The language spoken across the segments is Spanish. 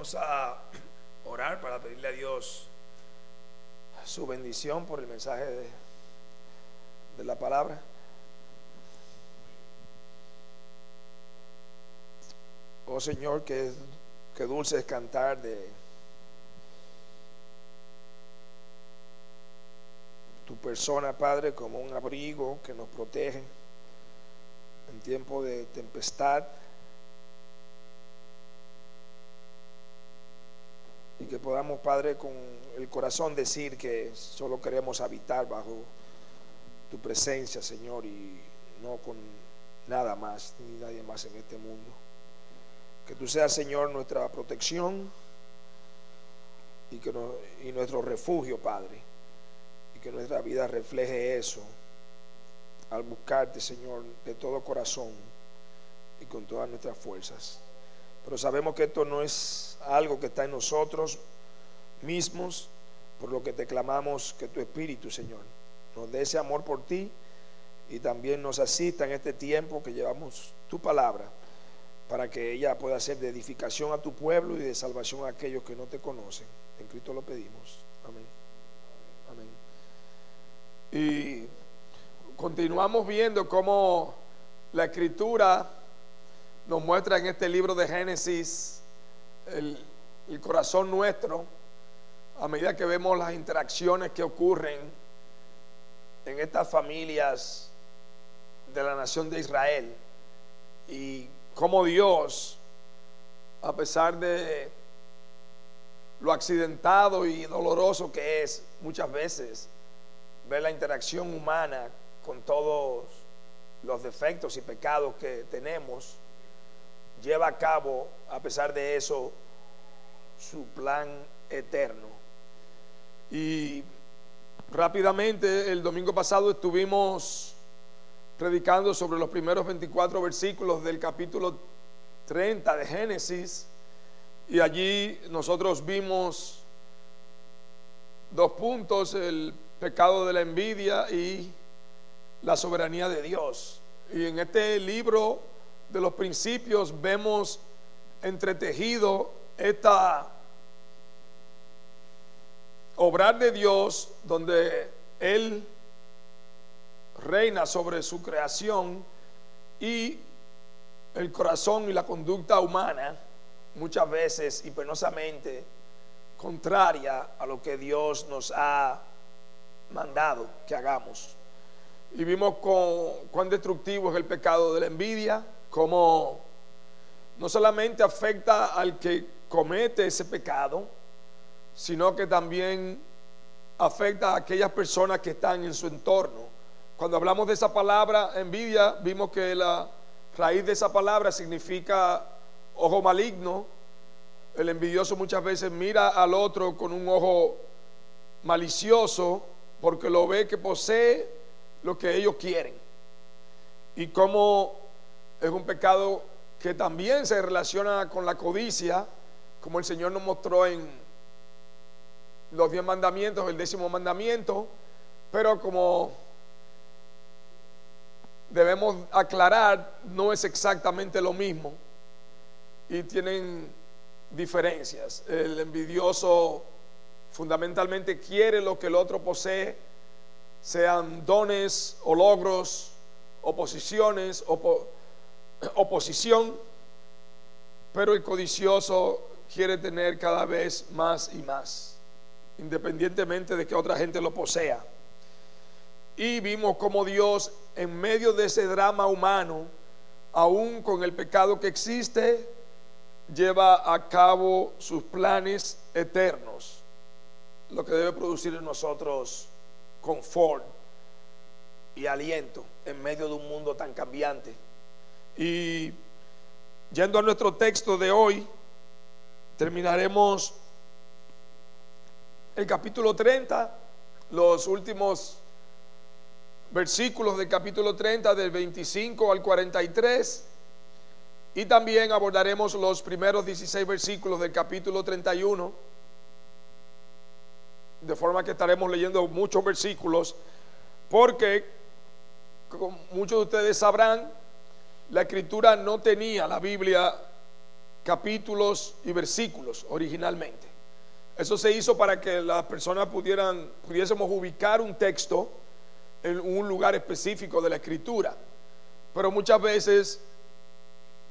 Vamos a orar para pedirle a Dios su bendición por el mensaje de, la palabra. Oh Señor, que, que dulce es cantar de tu persona, Padre, como un abrigo que nos protege en tiempo de tempestad. Que podamos, Padre, con el corazón decir que solo queremos habitar bajo tu presencia, Señor, y no con nada más ni nadie más en este mundo. Que tú seas, Señor, nuestra protección y, que y nuestro refugio, Padre. Y que nuestra vida refleje eso al buscarte, Señor, de todo corazón y con todas nuestras fuerzas. Pero sabemos que esto no es algo que está en nosotros mismos, por lo que te clamamos que tu Espíritu, Señor, nos dé ese amor por ti y también nos asista en este tiempo que llevamos tu palabra para que ella pueda ser de edificación a tu pueblo y de salvación a aquellos que no te conocen. En Cristo lo pedimos. Amén. Amén. Y continuamos viendo cómo la escritura nos muestra en este libro de Génesis el, corazón nuestro a medida que vemos las interacciones que ocurren en estas familias de la nación de Israel y como Dios, a pesar de lo accidentado y doloroso que es muchas veces ver la interacción humana con todos los defectos y pecados que tenemos, lleva a cabo, a pesar de eso, su plan eterno. Y rápidamente, el domingo pasado estuvimos predicando sobre los primeros 24 versículos del capítulo 30 de Génesis y allí nosotros vimos dos puntos, el pecado de la envidia y la soberanía de Dios. Y en este libro de los principios vemos entretejido esta obrar de Dios donde Él reina sobre su creación y el corazón y la conducta humana muchas veces y penosamente contraria a lo que Dios nos ha mandado que hagamos. Y vimos con, cuán destructivo es el pecado de la envidia, como no solamente afecta al que comete ese pecado, sino que también afecta a aquellas personas que están en su entorno. Cuando hablamos de esa palabra envidia, vimos que la raíz de esa palabra significa ojo maligno. El envidioso muchas veces mira al otro con un ojo malicioso porque lo ve que posee lo que ellos quieren. Y como es un pecado que también se relaciona con la codicia, como el Señor nos mostró en los diez mandamientos, el décimo mandamiento, pero como debemos aclarar, no es exactamente lo mismo y tienen diferencias. El envidioso fundamentalmente quiere lo que el otro posee, sean dones o logros, oposiciones, oposición, pero el codicioso quiere tener cada vez más y más, independientemente de que otra gente lo posea. Y vimos cómo Dios, en medio de ese drama humano, aún con el pecado que existe, lleva a cabo sus planes eternos, lo que debe producir en nosotros confort y aliento en medio de un mundo tan cambiante. Y yendo a nuestro texto de hoy, terminaremos el capítulo 30, los últimos versículos del capítulo 30 del 25 al 43 y también abordaremos los primeros 16 versículos del capítulo 31 de forma que estaremos leyendo muchos versículos porque como muchos de ustedes sabrán la escritura no tenía la Biblia capítulos y versículos originalmente. Eso se hizo para que las personas pudieran, pudiésemos ubicar un texto en un lugar específico de la escritura. Pero muchas veces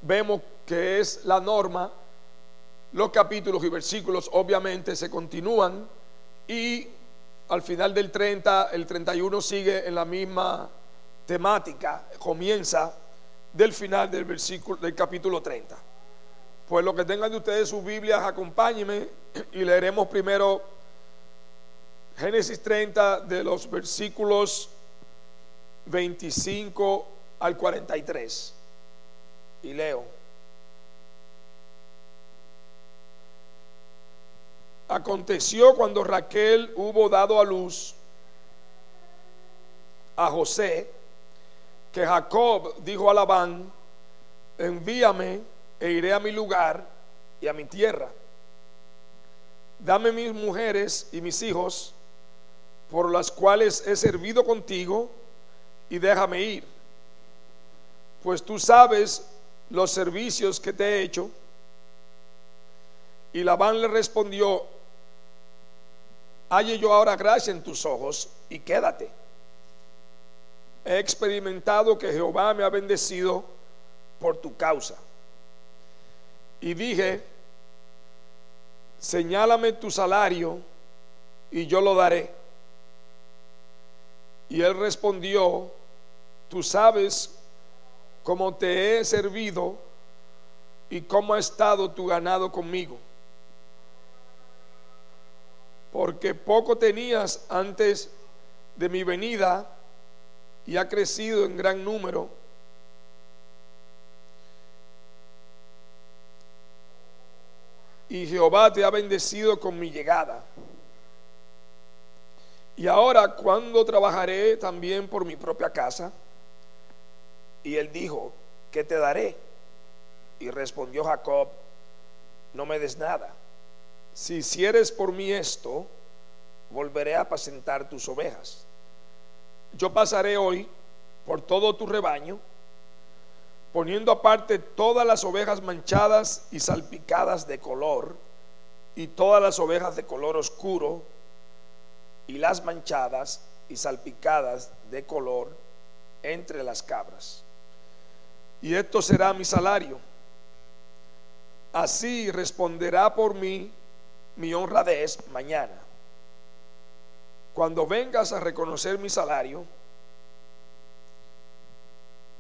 vemos que es la norma, los capítulos y versículos obviamente se continúan y al final del 30, el 31 sigue en la misma temática, comienza del final del versículo del capítulo 30. Pues lo que tengan de ustedes sus Biblias, acompáñenme y leeremos primero Génesis 30 de los versículos 25 al 43. Y leo. Aconteció cuando Raquel hubo dado a luz a José, que Jacob dijo a Labán, envíame e iré a mi lugar y a mi tierra. Dame mis mujeres y mis hijos, por las cuales he servido contigo, y déjame ir. Pues tú sabes los servicios que te he hecho. Y Labán le respondió, halle yo ahora gracia en tus ojos y quédate. He experimentado que Jehová me ha bendecido por tu causa. Y dije, señálame tu salario y yo lo daré. Y él respondió, tú sabes cómo te he servido y cómo ha estado tu ganado conmigo. Porque poco tenías antes de mi venida y ha crecido en gran número. Y Jehová te ha bendecido con mi llegada. Y ahora, ¿cuándo trabajaré también por mi propia casa? Y él dijo, ¿qué te daré? Y respondió Jacob, no me des nada. Si hicieres por mí esto, volveré a apacentar tus ovejas. Yo pasaré hoy por todo tu rebaño, poniendo aparte todas las ovejas manchadas y salpicadas de color, y todas las ovejas de color oscuro, y las manchadas y salpicadas de color entre las cabras. Y esto será mi salario. Así responderá por mí mi honradez mañana. Cuando vengas a reconocer mi salario,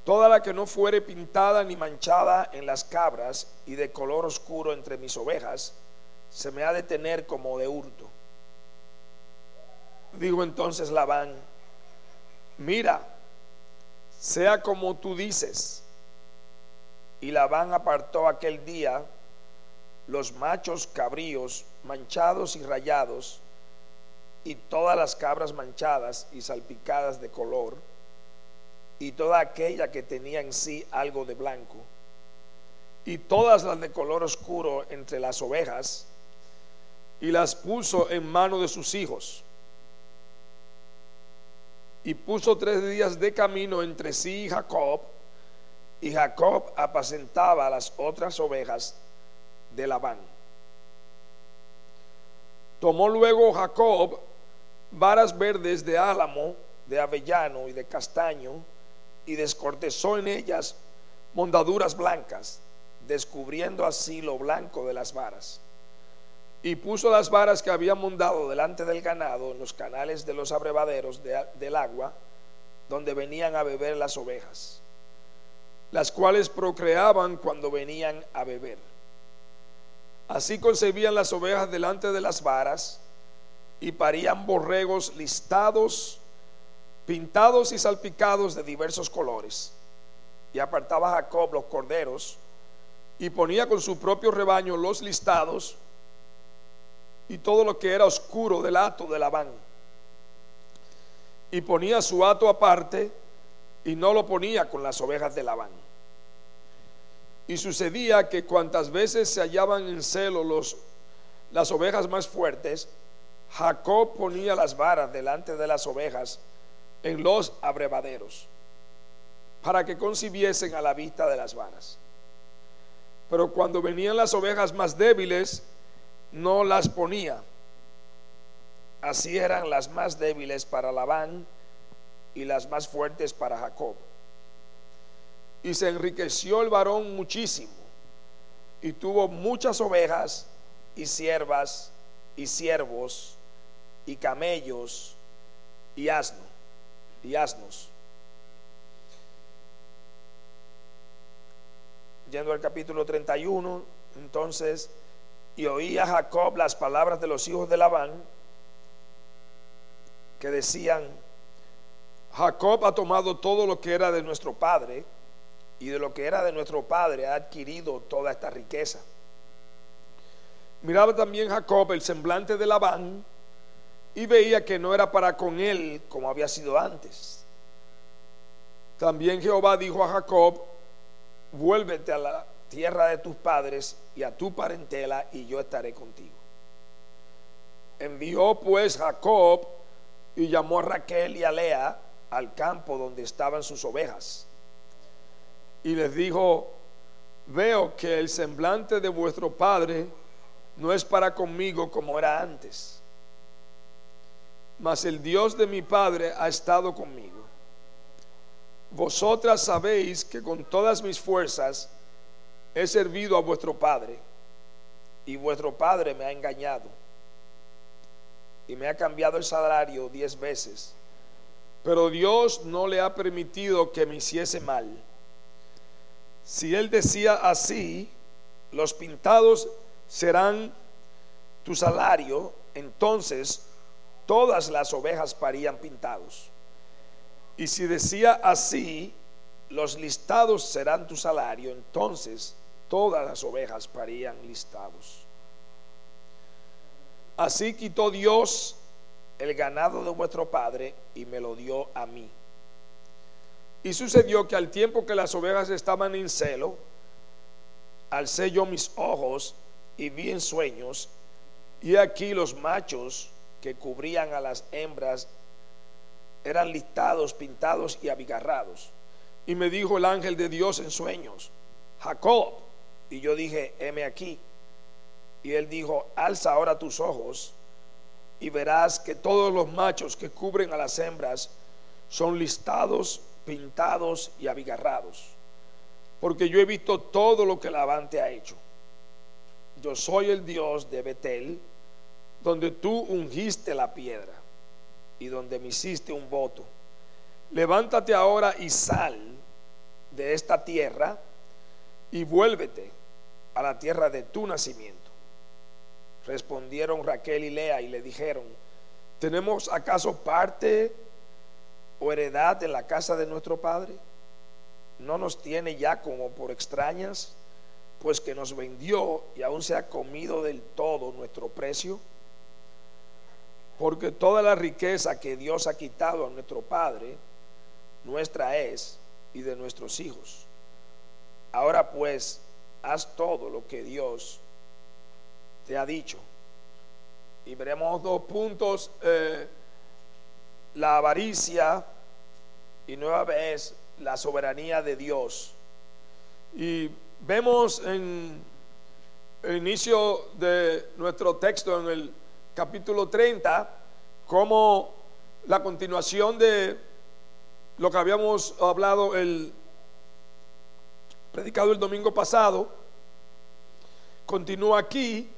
toda la que no fuere pintada ni manchada en las cabras y de color oscuro entre mis ovejas, se me ha de tener como de hurto. Digo entonces Labán, mira, sea como tú dices. Y Labán apartó aquel día los machos cabríos manchados y rayados, y todas las cabras manchadas y salpicadas de color, y toda aquella que tenía en sí algo de blanco, y todas las de color oscuro entre las ovejas, y las puso en mano de sus hijos y puso tres días de camino entre sí y Jacob, y Jacob apacentaba las otras ovejas de Labán. Tomó luego Jacob varas verdes de álamo, de avellano y de castaño, y descortezó en ellas mondaduras blancas, descubriendo así lo blanco de las varas y puso las varas que había mondado delante del ganado en los canales de los abrevaderos del agua, donde venían a beber las ovejas, las cuales procreaban cuando venían a beber. Así concebían las ovejas delante de las varas y parían borregos listados, pintados y salpicados de diversos colores. Y apartaba Jacob los corderos y ponía con su propio rebaño los listados y todo lo que era oscuro del hato de Labán. Y ponía su hato aparte y no lo ponía con las ovejas de Labán. Y sucedía que cuantas veces se hallaban en celo los, las ovejas más fuertes, Jacob ponía las varas delante de las ovejas en los abrevaderos, para que concibiesen a la vista de las varas. pero cuando venían las ovejas más débiles, no las ponía. Así eran las más débiles para Labán y las más fuertes para Jacob. Y se enriqueció el varón muchísimo y tuvo muchas ovejas y siervas y siervos y camellos y asno y asnos. Yendo al capítulo 31, entonces, y oía Jacob las palabras de los hijos de Labán que decían, Jacob ha tomado todo lo que era de nuestro padre y de lo que era de nuestro padre ha adquirido toda esta riqueza. Miraba también Jacob el semblante de Labán y veía que no era para con él como había sido antes. También Jehová dijo a Jacob, vuélvete a la tierra de tus padres y a tu parentela y yo estaré contigo. Envió pues Jacob y llamó a Raquel y a Lea al campo donde estaban sus ovejas. Y les dijo, veo que el semblante de vuestro padre no es para conmigo como era antes, mas el Dios de mi padre ha estado conmigo. Vosotras sabéis que con todas mis fuerzas he servido a vuestro padre y vuestro padre me ha engañado y me ha cambiado el salario diez veces. Pero Dios no le ha permitido que me hiciese mal. Si él decía así, los pintados serán tu salario, entonces todas las ovejas parían pintados. Y si decía así, los listados serán tu salario, entonces todas las ovejas parían listados. Así quitó Dios el ganado de vuestro padre y me lo dio a mí. Y sucedió que al tiempo que las ovejas estaban en celo, alcé yo mis ojos y vi en sueños, y aquí los machos que cubrían a las hembras eran listados, pintados y abigarrados. Y me dijo el ángel de Dios en sueños, Jacob. Y yo dije, heme aquí. Y él dijo, alza ahora tus ojos y verás que todos los machos que cubren a las hembras son listados, pintados y abigarrados. Porque yo he visto todo lo que Labán te ha hecho. Yo soy el Dios de Betel, donde tú ungiste la piedra y donde me hiciste un voto. Levántate ahora y sal de esta tierra y vuélvete a la tierra de tu nacimiento. Respondieron Raquel y Lea y le dijeron, ¿tenemos acaso parte o heredad en la casa de nuestro padre? ¿No nos tiene ya como por extrañas? Pues que nos vendió y aún se ha comido del todo nuestro precio. Porque toda la riqueza que Dios ha quitado a nuestro Padre, nuestra es y de nuestros hijos. Ahora pues, haz todo lo que Dios te ha dicho. Y veremos dos puntos, eh, la avaricia y nueva vez la soberanía de Dios. Y vemos en el inicio de nuestro texto, en el capítulo 30, como la continuación de lo que habíamos hablado el predicado el domingo pasado, continúa aquí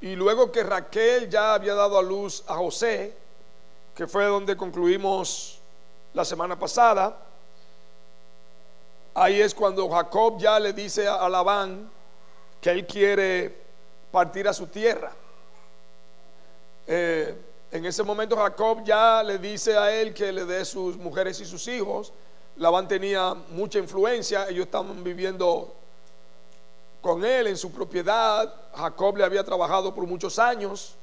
y luego que Raquel ya había dado a luz a José, que fue donde concluimos la semana pasada, ahí es cuando Jacob ya le dice a Labán que él quiere partir a su tierra. Eh, en ese momento Jacob ya le dice a él que le dé sus mujeres y sus hijos. Labán tenía mucha influencia, ellos estaban viviendo con él en su propiedad. Jacob le había trabajado por muchos años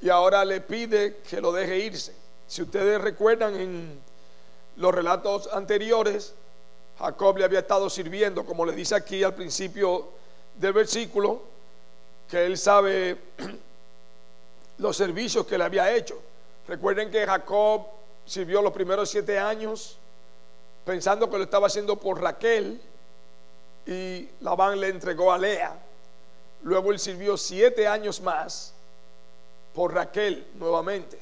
y ahora le pide que lo deje irse. Si ustedes recuerdan en los relatos anteriores, Jacob le había estado sirviendo, como le dice aquí al principio del versículo, que él sabe los servicios que le había hecho. Recuerden que Jacob sirvió los primeros siete años pensando que lo estaba haciendo por Raquel y Labán le entregó a Lea. Luego él sirvió siete años más por Raquel nuevamente.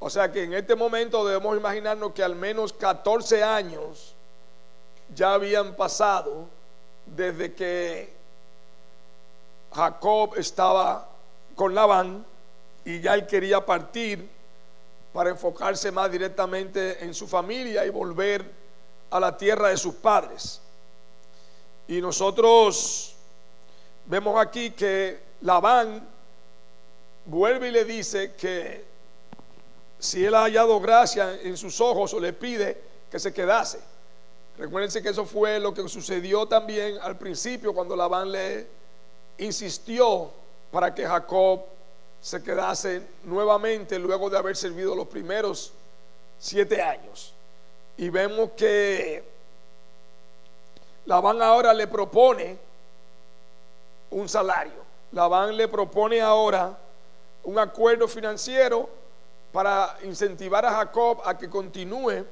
O sea que en este momento debemos imaginarnos que al menos 14 años ya habían pasado desde que Jacob estaba con Labán y ya él quería partir para enfocarse más directamente en su familia y volver a la tierra de sus padres. Y nosotros vemos aquí que Labán vuelve y le dice que si él ha hallado gracia en sus ojos o le pide que se quedase. Recuérdense que eso fue lo que sucedió también al principio cuando Labán le insistió para que Jacob se quedase nuevamente luego de haber servido los primeros siete años. Y vemos que Labán ahora le propone un salario. Labán le propone ahora un acuerdo financiero para incentivar a Jacob a que continúe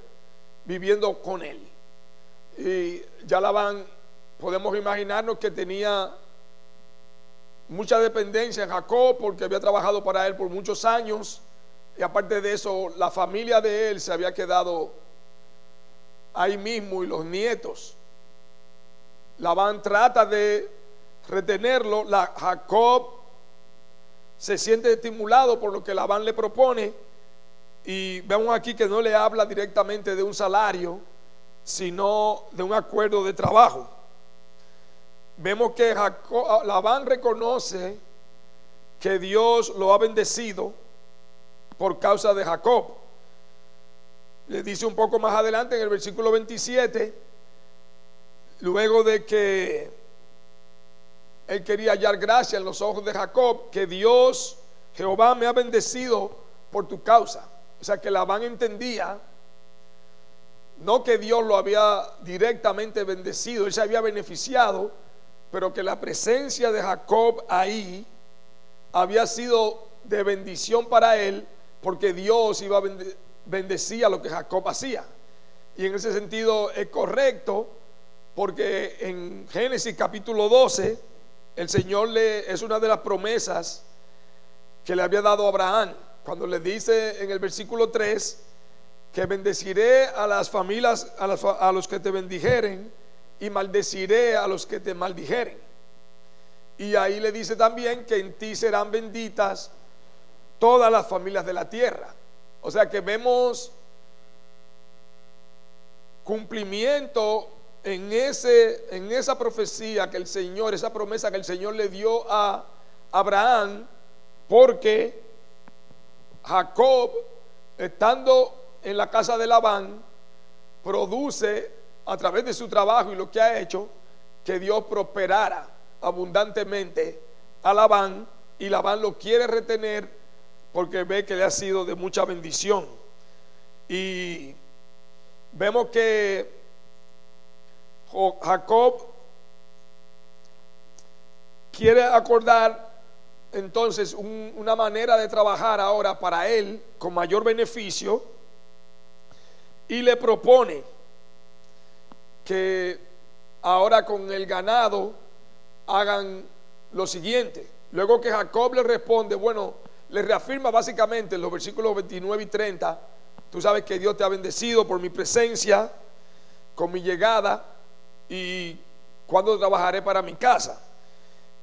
viviendo con él. Y ya Labán, podemos imaginarnos que tenía mucha dependencia en Jacob porque había trabajado para él por muchos años. Y aparte de eso la familia de él se había quedado ahí mismo y los nietos. Labán trata de retenerlo, la Jacob se siente estimulado por lo que Labán le propone. Y vemos aquí que no le habla directamente de un salario, sino de un acuerdo de trabajo vemos que Jacob, Labán reconoce que Dios lo ha bendecido por causa de Jacob. Le dice un poco más adelante en el versículo 27, luego de que él quería hallar gracia en los ojos de Jacob, que Dios, Jehová me ha bendecido por tu causa. O sea que Labán entendía, no que Dios lo había directamente bendecido, él se había beneficiado, pero que la presencia de Jacob ahí había sido de bendición para él, porque Dios iba a bendecir lo que Jacob hacía. Y en ese sentido es correcto, porque en Génesis capítulo 12, el Señor le, es una de las promesas que le había dado a Abraham, cuando le dice en el versículo 3, que bendeciré a las familias, a, a los que te bendijeren, y maldeciré a los que te maldijeren. Y ahí le dice también que en ti serán benditas todas las familias de la tierra. O sea que vemos cumplimiento en, ese, en esa profecía que el Señor, esa promesa que el Señor le dio a Abraham, porque Jacob, estando en la casa de Labán, produce a través de su trabajo y lo que ha hecho, que Dios prosperara abundantemente a Labán y Labán lo quiere retener porque ve que le ha sido de mucha bendición. Y vemos que Jacob quiere acordar entonces una manera de trabajar ahora para él con mayor beneficio y le propone que ahora con el ganado hagan lo siguiente. Luego que Jacob le responde, bueno, le reafirma básicamente en los versículos 29 y 30, tú sabes que Dios te ha bendecido por mi presencia, con mi llegada y cuando trabajaré para mi casa.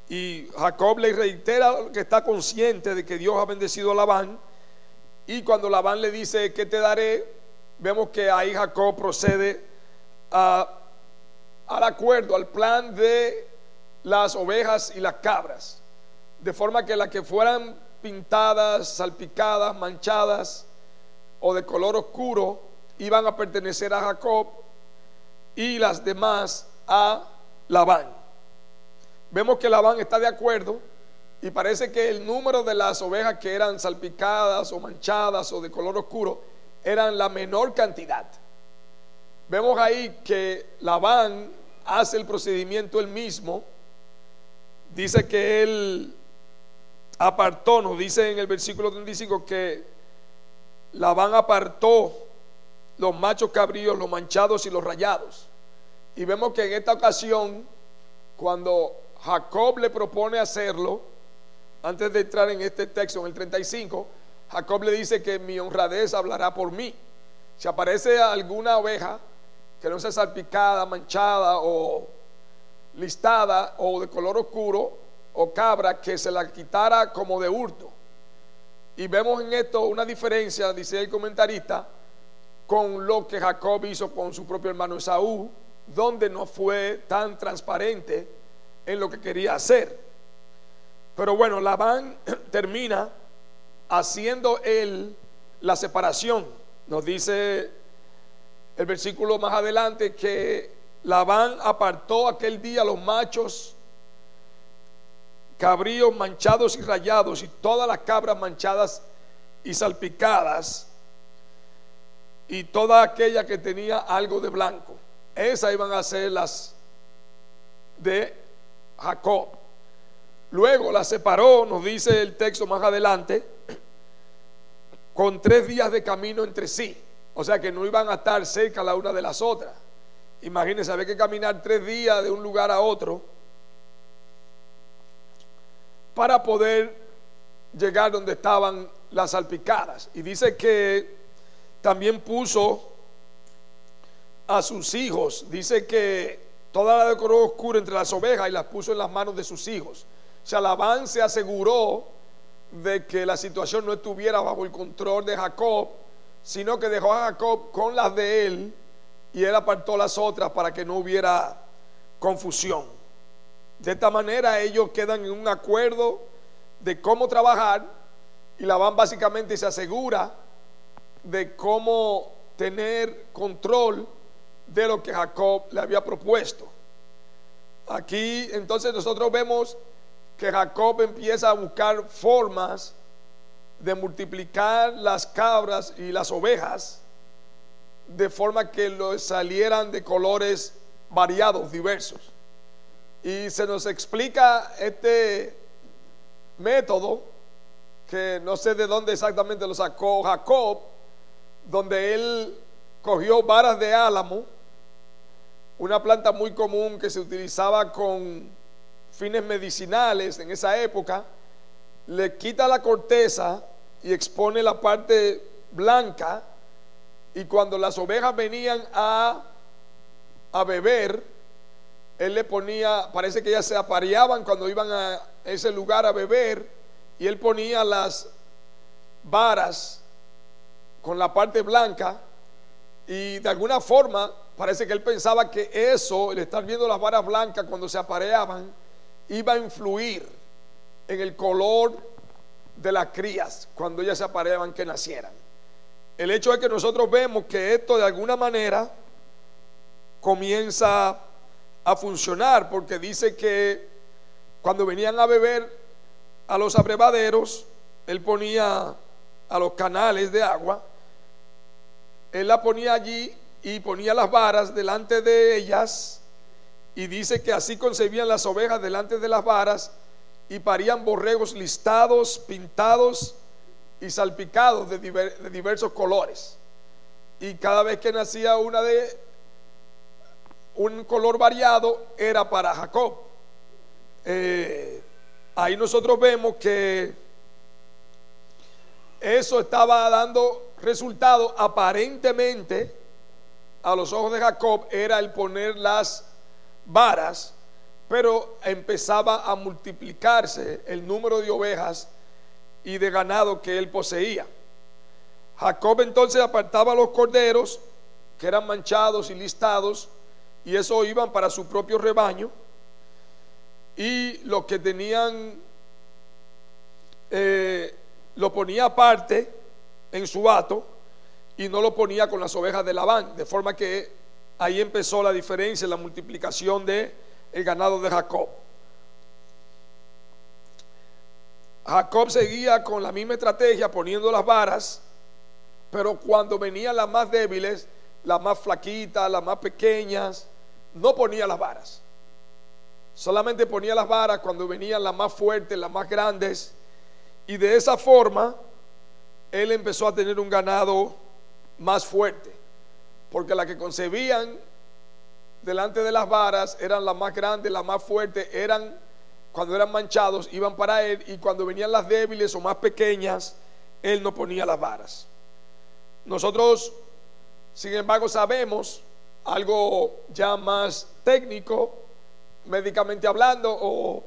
Y Jacob le reitera que está consciente de que Dios ha bendecido a Labán. Y cuando Labán le dice que te daré, vemos que ahí Jacob procede al acuerdo, al plan de las ovejas y las cabras, de forma que las que fueran pintadas, salpicadas, manchadas o de color oscuro iban a pertenecer a Jacob y las demás a Labán. Vemos que Labán está de acuerdo y parece que el número de las ovejas que eran salpicadas o manchadas o de color oscuro eran la menor cantidad. Vemos ahí que Labán hace el procedimiento él mismo. Dice que él apartó, nos dice en el versículo 35 que Labán apartó los machos cabríos, los manchados y los rayados. Y vemos que en esta ocasión, cuando Jacob le propone hacerlo, antes de entrar en este texto, en el 35, Jacob le dice que mi honradez hablará por mí. Si aparece alguna oveja que no sea salpicada, manchada o listada o de color oscuro o cabra, que se la quitara como de hurto. Y vemos en esto una diferencia, dice el comentarista, con lo que Jacob hizo con su propio hermano Esaú, donde no fue tan transparente en lo que quería hacer. Pero bueno, Labán termina haciendo él la separación. Nos dice el versículo más adelante que Labán apartó aquel día los machos cabríos manchados y rayados y todas las cabras manchadas y salpicadas y toda aquella que tenía algo de blanco. Esas iban a ser las de Jacob. Luego las separó, nos dice el texto más adelante, con tres días de camino entre sí. O sea que no iban a estar cerca la una de las otras. Imagínense, había que caminar tres días de un lugar a otro para poder llegar donde estaban las salpicadas. Y dice que también puso a sus hijos, dice que toda la decoró oscura entre las ovejas y las puso en las manos de sus hijos. O sea, se aseguró de que la situación no estuviera bajo el control de Jacob, sino que dejó a Jacob con las de él y él apartó las otras para que no hubiera confusión. De esta manera ellos quedan en un acuerdo de cómo trabajar y Labán básicamente se asegura de cómo tener control de lo que Jacob le había propuesto. Aquí entonces nosotros vemos que Jacob empieza a buscar formas de multiplicar las cabras y las ovejas de forma que los salieran de colores variados, diversos. Y se nos explica este método que no sé de dónde exactamente lo sacó Jacob, donde él cogió varas de álamo, una planta muy común que se utilizaba con fines medicinales en esa época, le quita la corteza y expone la parte blanca y cuando las ovejas venían a, a beber, él le ponía, parece que ellas se apareaban cuando iban a ese lugar a beber y él ponía las varas con la parte blanca y de alguna forma parece que él pensaba que eso, el estar viendo las varas blancas cuando se apareaban, iba a influir en el color de las crías cuando ellas se apareaban que nacieran. El hecho es que nosotros vemos que esto de alguna manera comienza a funcionar porque dice que cuando venían a beber a los abrevaderos, él ponía a los canales de agua, él la ponía allí y ponía las varas delante de ellas y dice que así concebían las ovejas delante de las varas y parían borregos listados, pintados y salpicados de, diversos colores. Y cada vez que nacía una de un color variado era para Jacob. Eh, ahí nosotros vemos que eso estaba dando resultado aparentemente a los ojos de Jacob era el poner las varas, pero empezaba a multiplicarse el número de ovejas y de ganado que él poseía. Jacob entonces apartaba los corderos que eran manchados y listados, y eso iban para su propio rebaño, y los que tenían, eh, lo ponía aparte en su vato y no lo ponía con las ovejas de Labán, de forma que ahí empezó la diferencia en la multiplicación de el ganado de Jacob. Jacob seguía con la misma estrategia poniendo las varas, pero cuando venían las más débiles, las más flaquitas, las más pequeñas, no ponía las varas. Solamente ponía las varas cuando venían las más fuertes, las más grandes, y de esa forma él empezó a tener un ganado más fuerte, porque la que concebían delante de las varas eran las más grandes, las más fuertes, eran cuando eran manchados, iban para él y cuando venían las débiles o más pequeñas, él no ponía las varas. Nosotros, sin embargo, sabemos algo ya más técnico, médicamente hablando o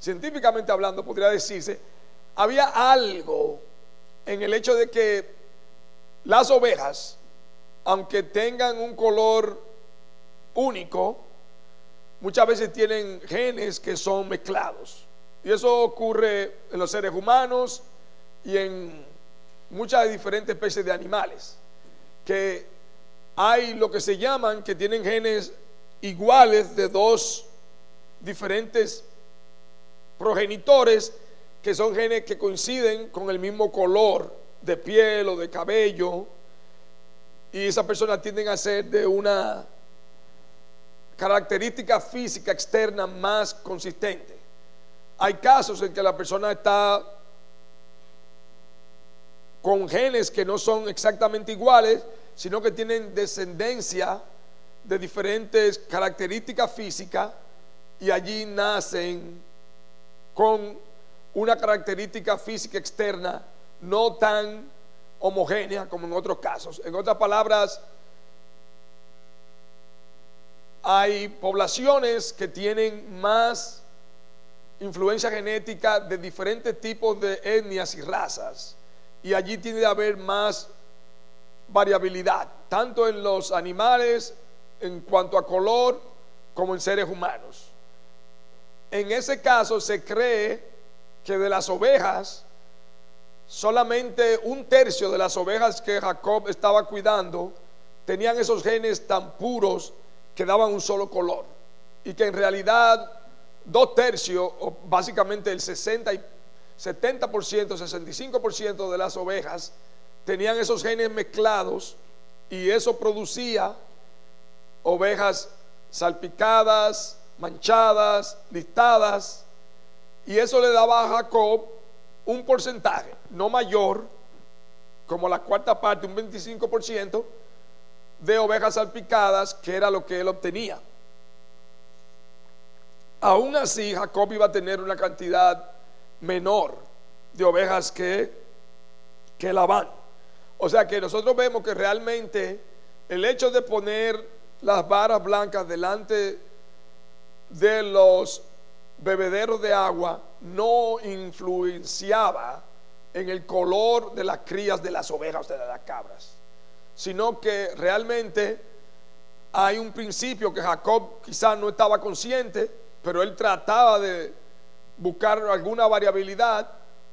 científicamente hablando, podría decirse, había algo en el hecho de que las ovejas, aunque tengan un color único, muchas veces tienen genes que son mezclados. Y eso ocurre en los seres humanos y en muchas diferentes especies de animales, que hay lo que se llaman, que tienen genes iguales de dos diferentes progenitores, que son genes que coinciden con el mismo color de piel o de cabello, y esas personas tienden a ser de una característica física externa más consistente. Hay casos en que la persona está con genes que no son exactamente iguales, sino que tienen descendencia de diferentes características físicas y allí nacen con una característica física externa no tan homogénea como en otros casos. En otras palabras, hay poblaciones que tienen más influencia genética de diferentes tipos de etnias y razas. Y allí tiene que haber más variabilidad, tanto en los animales en cuanto a color como en seres humanos. En ese caso se cree que de las ovejas, solamente un tercio de las ovejas que Jacob estaba cuidando tenían esos genes tan puros que daban un solo color. Y que en realidad dos tercios, o básicamente el 60 y 70%, 65% de las ovejas tenían esos genes mezclados y eso producía ovejas salpicadas, manchadas, listadas, y eso le daba a Jacob un porcentaje, no mayor, como la cuarta parte, un 25% de ovejas salpicadas, que era lo que él obtenía. Aún así, Jacob iba a tener una cantidad menor de ovejas que, que Labán. O sea que nosotros vemos que realmente el hecho de poner las varas blancas delante de los bebederos de agua no influenciaba en el color de las crías de las ovejas o de las cabras, sino que realmente hay un principio que Jacob quizás no estaba consciente, pero él trataba de buscar alguna variabilidad,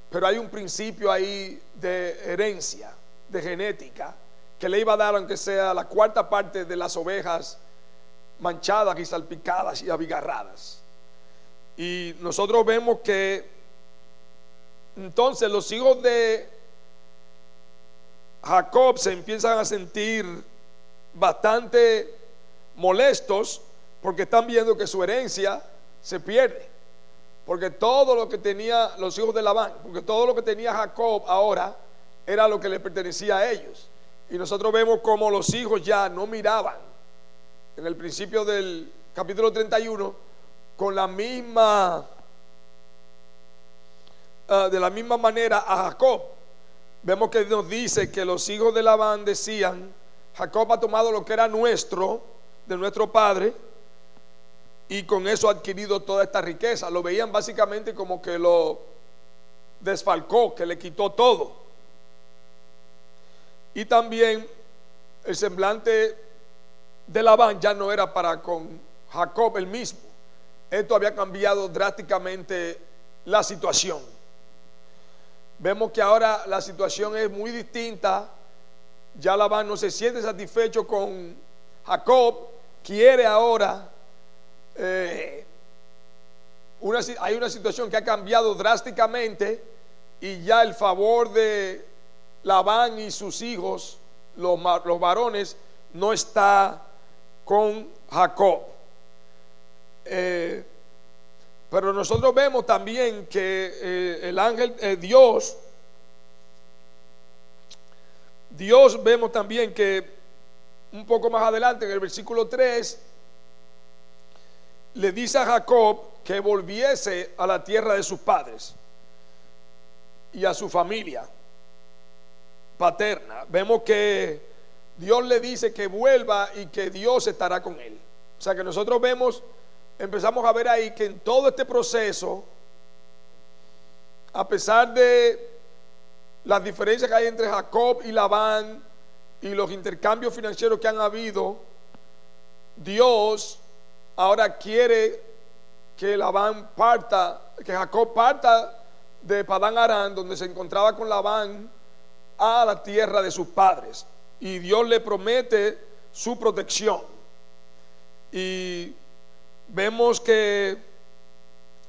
pero hay un principio ahí de herencia, de genética, que le iba a dar, aunque sea la cuarta parte de las ovejas manchadas y salpicadas y abigarradas. Y nosotros vemos que entonces los hijos de Jacob se empiezan a sentir bastante molestos porque están viendo que su herencia se pierde. Porque todo lo que tenía los hijos de Labán, porque todo lo que tenía Jacob ahora era lo que le pertenecía a ellos. Y nosotros vemos como los hijos ya no miraban en el principio del capítulo 31 con la misma ah, de la misma manera a Jacob. Vemos que nos dice que los hijos de Labán decían, Jacob ha tomado lo que era nuestro, de nuestro padre, y con eso ha adquirido toda esta riqueza. Lo veían básicamente como que lo desfalcó, que le quitó todo. Y también el semblante de Labán ya no era para con Jacob el mismo. Esto había cambiado drásticamente la situación. Vemos que ahora la situación es muy distinta. Ya Labán no se siente satisfecho con Jacob, quiere ahora eh, hay una situación que ha cambiado drásticamente y ya el favor de Labán y sus hijos, los, los varones, no está con Jacob. Eh, pero nosotros vemos también que eh, el ángel, eh, Dios, Dios vemos también que un poco más adelante en el versículo 3, le dice a Jacob que volviese a la tierra de sus padres y a su familia paterna. Vemos que Dios le dice que vuelva y que Dios estará con él. O sea que nosotros vemos, empezamos a ver ahí que en todo este proceso, a pesar de las diferencias que hay entre Jacob y Labán y los intercambios financieros que han habido, Dios ahora quiere que Labán parta, que Jacob parta de Padán Arán, donde se encontraba con Labán, a la tierra de sus padres. Y Dios le promete su protección. Y vemos que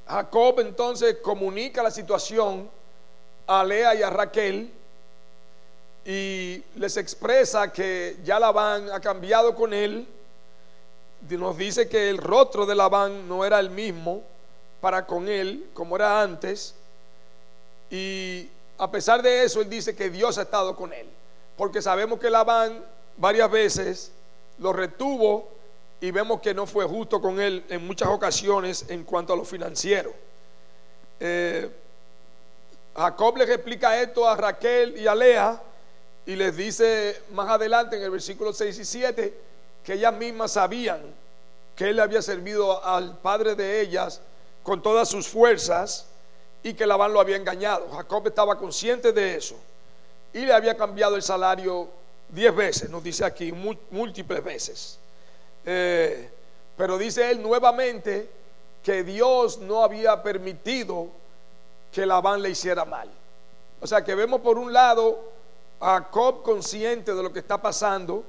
Jacob entonces comunica la situación a Lea y a Raquel y les expresa que ya Labán ha cambiado con él. Nos dice que el rostro de Labán no era el mismo para con él como era antes. Y a pesar de eso, él dice que Dios ha estado con él. Porque sabemos que Labán varias veces lo retuvo y vemos que no fue justo con él en muchas ocasiones en cuanto a lo financiero. Eh, Jacob le explica esto a Raquel y a Lea y les dice más adelante en el versículo 6 y 7 que ellas mismas sabían que él había servido al padre de ellas con todas sus fuerzas y que Labán lo había engañado. Jacob estaba consciente de eso y le había cambiado el salario diez veces, nos dice aquí, múltiples veces. Eh, pero dice él nuevamente que Dios no había permitido que Labán le hiciera mal. O sea que vemos por un lado a Jacob consciente de lo que está pasando,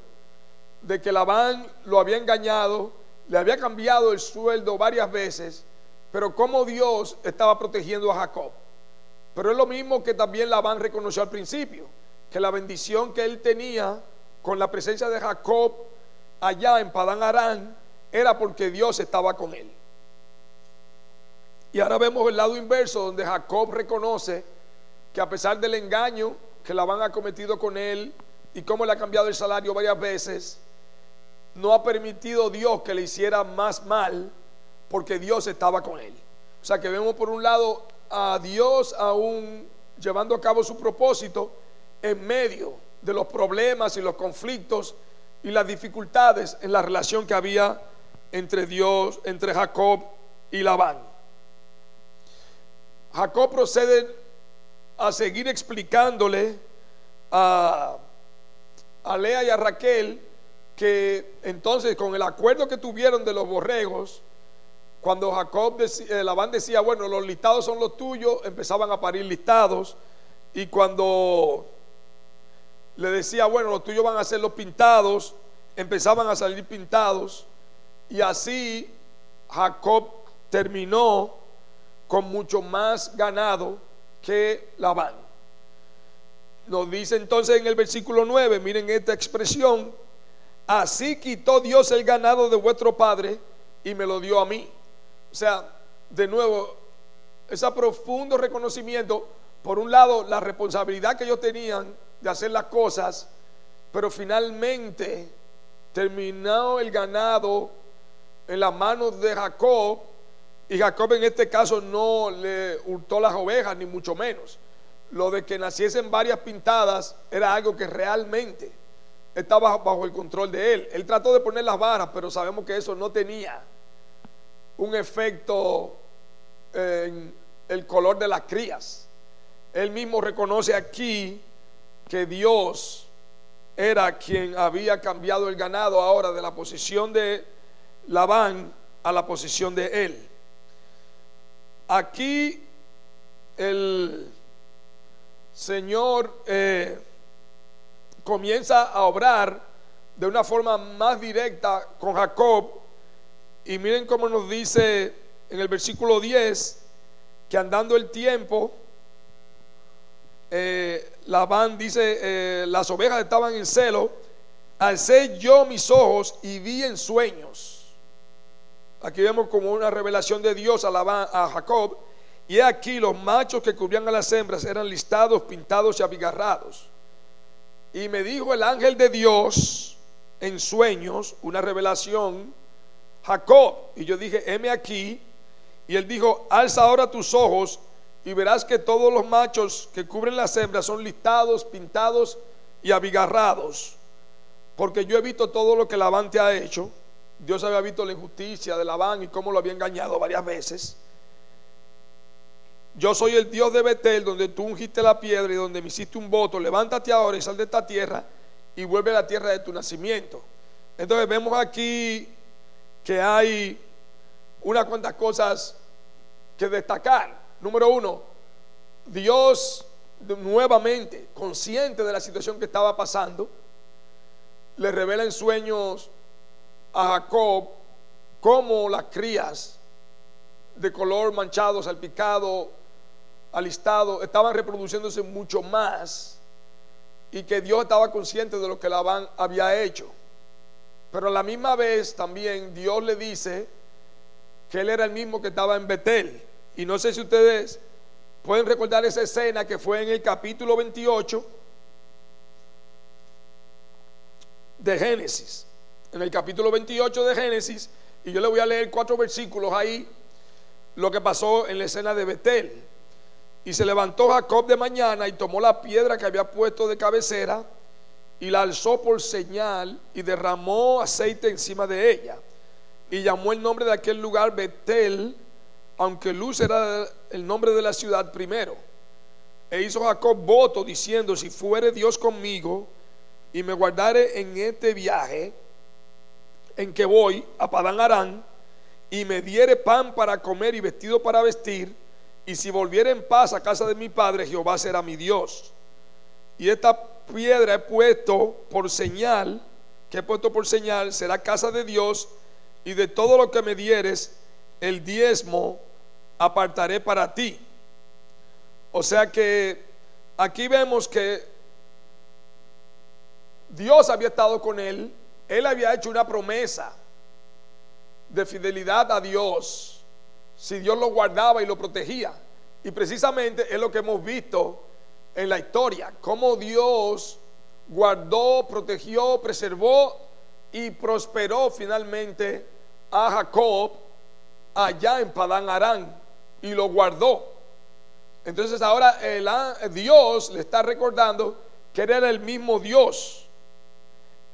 de que Labán lo había engañado, le había cambiado el sueldo varias veces, pero como Dios estaba protegiendo a Jacob. Pero es lo mismo que también Labán reconoció al principio, que la bendición que él tenía con la presencia de Jacob allá en Padán Arán era porque Dios estaba con él. Y ahora vemos el lado inverso, donde Jacob reconoce que a pesar del engaño que Labán ha cometido con él y cómo le ha cambiado el salario varias veces, no ha permitido Dios que le hiciera más mal porque Dios estaba con él. O sea que vemos por un lado a Dios aún llevando a cabo su propósito en medio de los problemas y los conflictos y las dificultades en la relación que había entre Dios, entre Jacob y Labán. Jacob procede a seguir explicándole a, a Lea y a Raquel que entonces con el acuerdo que tuvieron de los borregos, cuando Jacob, decía, eh, Labán decía, bueno, los listados son los tuyos, empezaban a parir listados. Y cuando le decía, bueno, los tuyos van a ser los pintados, empezaban a salir pintados. Y así Jacob terminó con mucho más ganado que Labán. Nos dice entonces en el versículo 9, miren esta expresión, así quitó Dios el ganado de vuestro padre y me lo dio a mí. O sea, de nuevo, ese profundo reconocimiento, por un lado, la responsabilidad que ellos tenían de hacer las cosas, pero finalmente terminó el ganado en las manos de Jacob, y Jacob en este caso no le hurtó las ovejas, ni mucho menos. Lo de que naciesen varias pintadas era algo que realmente estaba bajo el control de él. Él trató de poner las varas, pero sabemos que eso no tenía un efecto en el color de las crías. Él mismo reconoce aquí que Dios era quien había cambiado el ganado ahora de la posición de Labán a la posición de él. Aquí el Señor eh, comienza a obrar de una forma más directa con Jacob y miren cómo nos dice en el versículo 10 que andando el tiempo, eh, Labán dice, eh, las ovejas estaban en celo, alcé yo mis ojos y vi en sueños. Aquí vemos como una revelación de Dios a, Labán, a Jacob. Y aquí los machos que cubrían a las hembras eran listados, pintados y abigarrados. Y me dijo el ángel de Dios en sueños, una revelación Jacob. Y yo dije, heme aquí. Y él dijo, alza ahora tus ojos y verás que todos los machos que cubren las hembras son listados, pintados y abigarrados. Porque yo he visto todo lo que Labán te ha hecho. Dios había visto la injusticia de Labán y cómo lo había engañado varias veces. Yo soy el Dios de Betel, donde tú ungiste la piedra y donde me hiciste un voto. Levántate ahora y sal de esta tierra y vuelve a la tierra de tu nacimiento. Entonces vemos aquí que hay unas cuantas cosas que destacar. Número uno, Dios nuevamente, consciente de la situación que estaba pasando, le revela en sueños a Jacob cómo las crías de color manchado, salpicado, alistado, estaban reproduciéndose mucho más y que Dios estaba consciente de lo que Labán había hecho. Pero a la misma vez también Dios le dice que él era el mismo que estaba en Betel y no sé si ustedes pueden recordar esa escena que fue en el capítulo 28 de Génesis. En el capítulo 28 de Génesis, y yo le voy a leer cuatro versículos ahí, lo que pasó en la escena de Betel. Y se levantó Jacob de mañana y tomó la piedra que había puesto de cabecera y la alzó por señal y derramó aceite encima de ella. Y llamó el nombre de aquel lugar Betel aunque Luz era el nombre de la ciudad primero. E hizo Jacob voto diciendo, si fuere Dios conmigo y me guardare en este viaje en que voy a Padán Arán y me diere pan para comer y vestido para vestir, y si volviere en paz a casa de mi padre, Jehová será mi Dios. Y esta piedra he puesto por señal, que he puesto por señal, será casa de Dios, y de todo lo que me dieres, el diezmo apartaré para ti. O sea que aquí vemos que Dios había estado con él, él había hecho una promesa de fidelidad a Dios, si Dios lo guardaba y lo protegía. Y precisamente es lo que hemos visto en la historia, cómo Dios guardó, protegió, preservó y prosperó finalmente a Jacob allá en Padán Arán y lo guardó. Entonces ahora el, Dios le está recordando que era el mismo Dios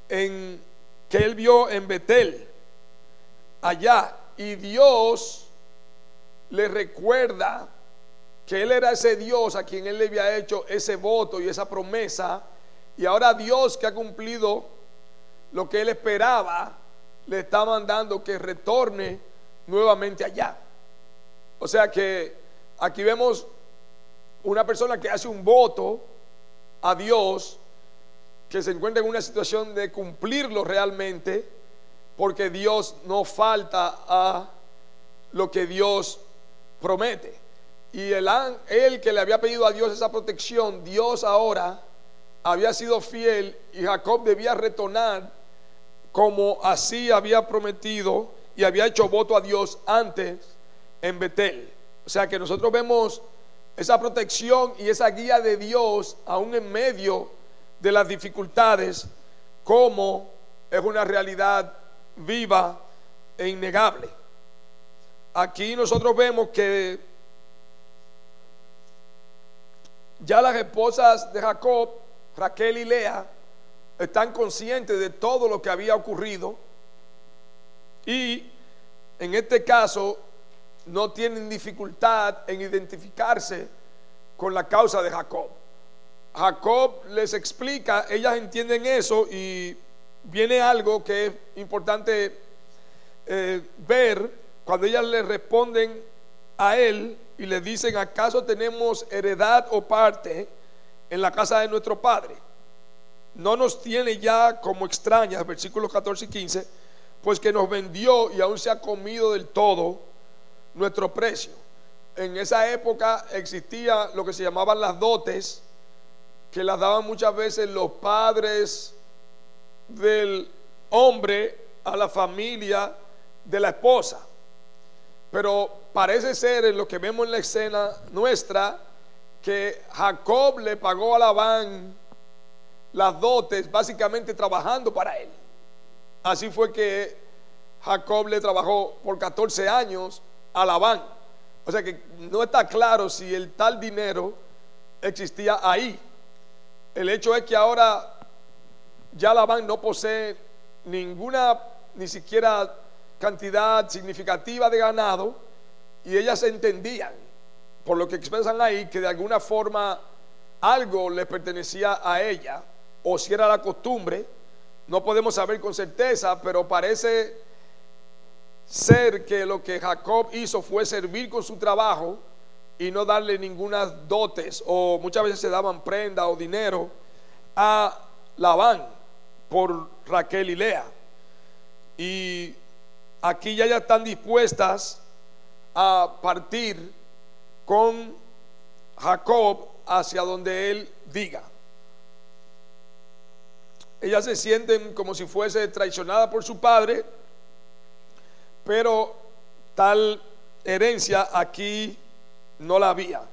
en, que él vio en Betel, allá. Y Dios le recuerda que él era ese Dios a quien él le había hecho ese voto y esa promesa. Y ahora Dios que ha cumplido lo que él esperaba, le está mandando que retorne nuevamente allá. O sea que aquí vemos una persona que hace un voto a Dios, que se encuentra en una situación de cumplirlo realmente, porque Dios no falta a lo que Dios promete. Y el, él que le había pedido a Dios esa protección, Dios ahora había sido fiel y Jacob debía retornar como así había prometido y había hecho voto a Dios antes en Betel. O sea que nosotros vemos esa protección y esa guía de Dios aún en medio de las dificultades como es una realidad viva e innegable. Aquí nosotros vemos que ya las esposas de Jacob, Raquel y Lea, están conscientes de todo lo que había ocurrido y en este caso no tienen dificultad en identificarse con la causa de Jacob. Jacob les explica, ellas entienden eso y viene algo que es importante eh, ver cuando ellas le responden a él y le dicen, ¿acaso tenemos heredad o parte en la casa de nuestro padre? No nos tiene ya como extrañas, versículos 14 y 15 pues que nos vendió y aún se ha comido del todo nuestro precio. En esa época existía lo que se llamaban las dotes, que las daban muchas veces los padres del hombre a la familia de la esposa. Pero parece ser en lo que vemos en la escena nuestra que Jacob le pagó a Labán las dotes básicamente trabajando para él. Así fue que Jacob le trabajó por 14 años a. O sea que no está claro si el tal dinero existía ahí. El hecho es que ahora ya Labán no posee ninguna, ni siquiera cantidad significativa de ganado y ellas entendían, por lo que expresan ahí, que de alguna forma algo le pertenecía a ella o si era la costumbre, no podemos saber con certeza, pero parece ser que lo que Jacob hizo fue servir con su trabajo y no darle ninguna dotes o muchas veces se daban prenda o dinero a Labán por Raquel y Lea. Y aquí ya, ya están dispuestas a partir con Jacob hacia donde él diga. Ellas se sienten como si fuese traicionada por su padre, pero tal herencia aquí no la había.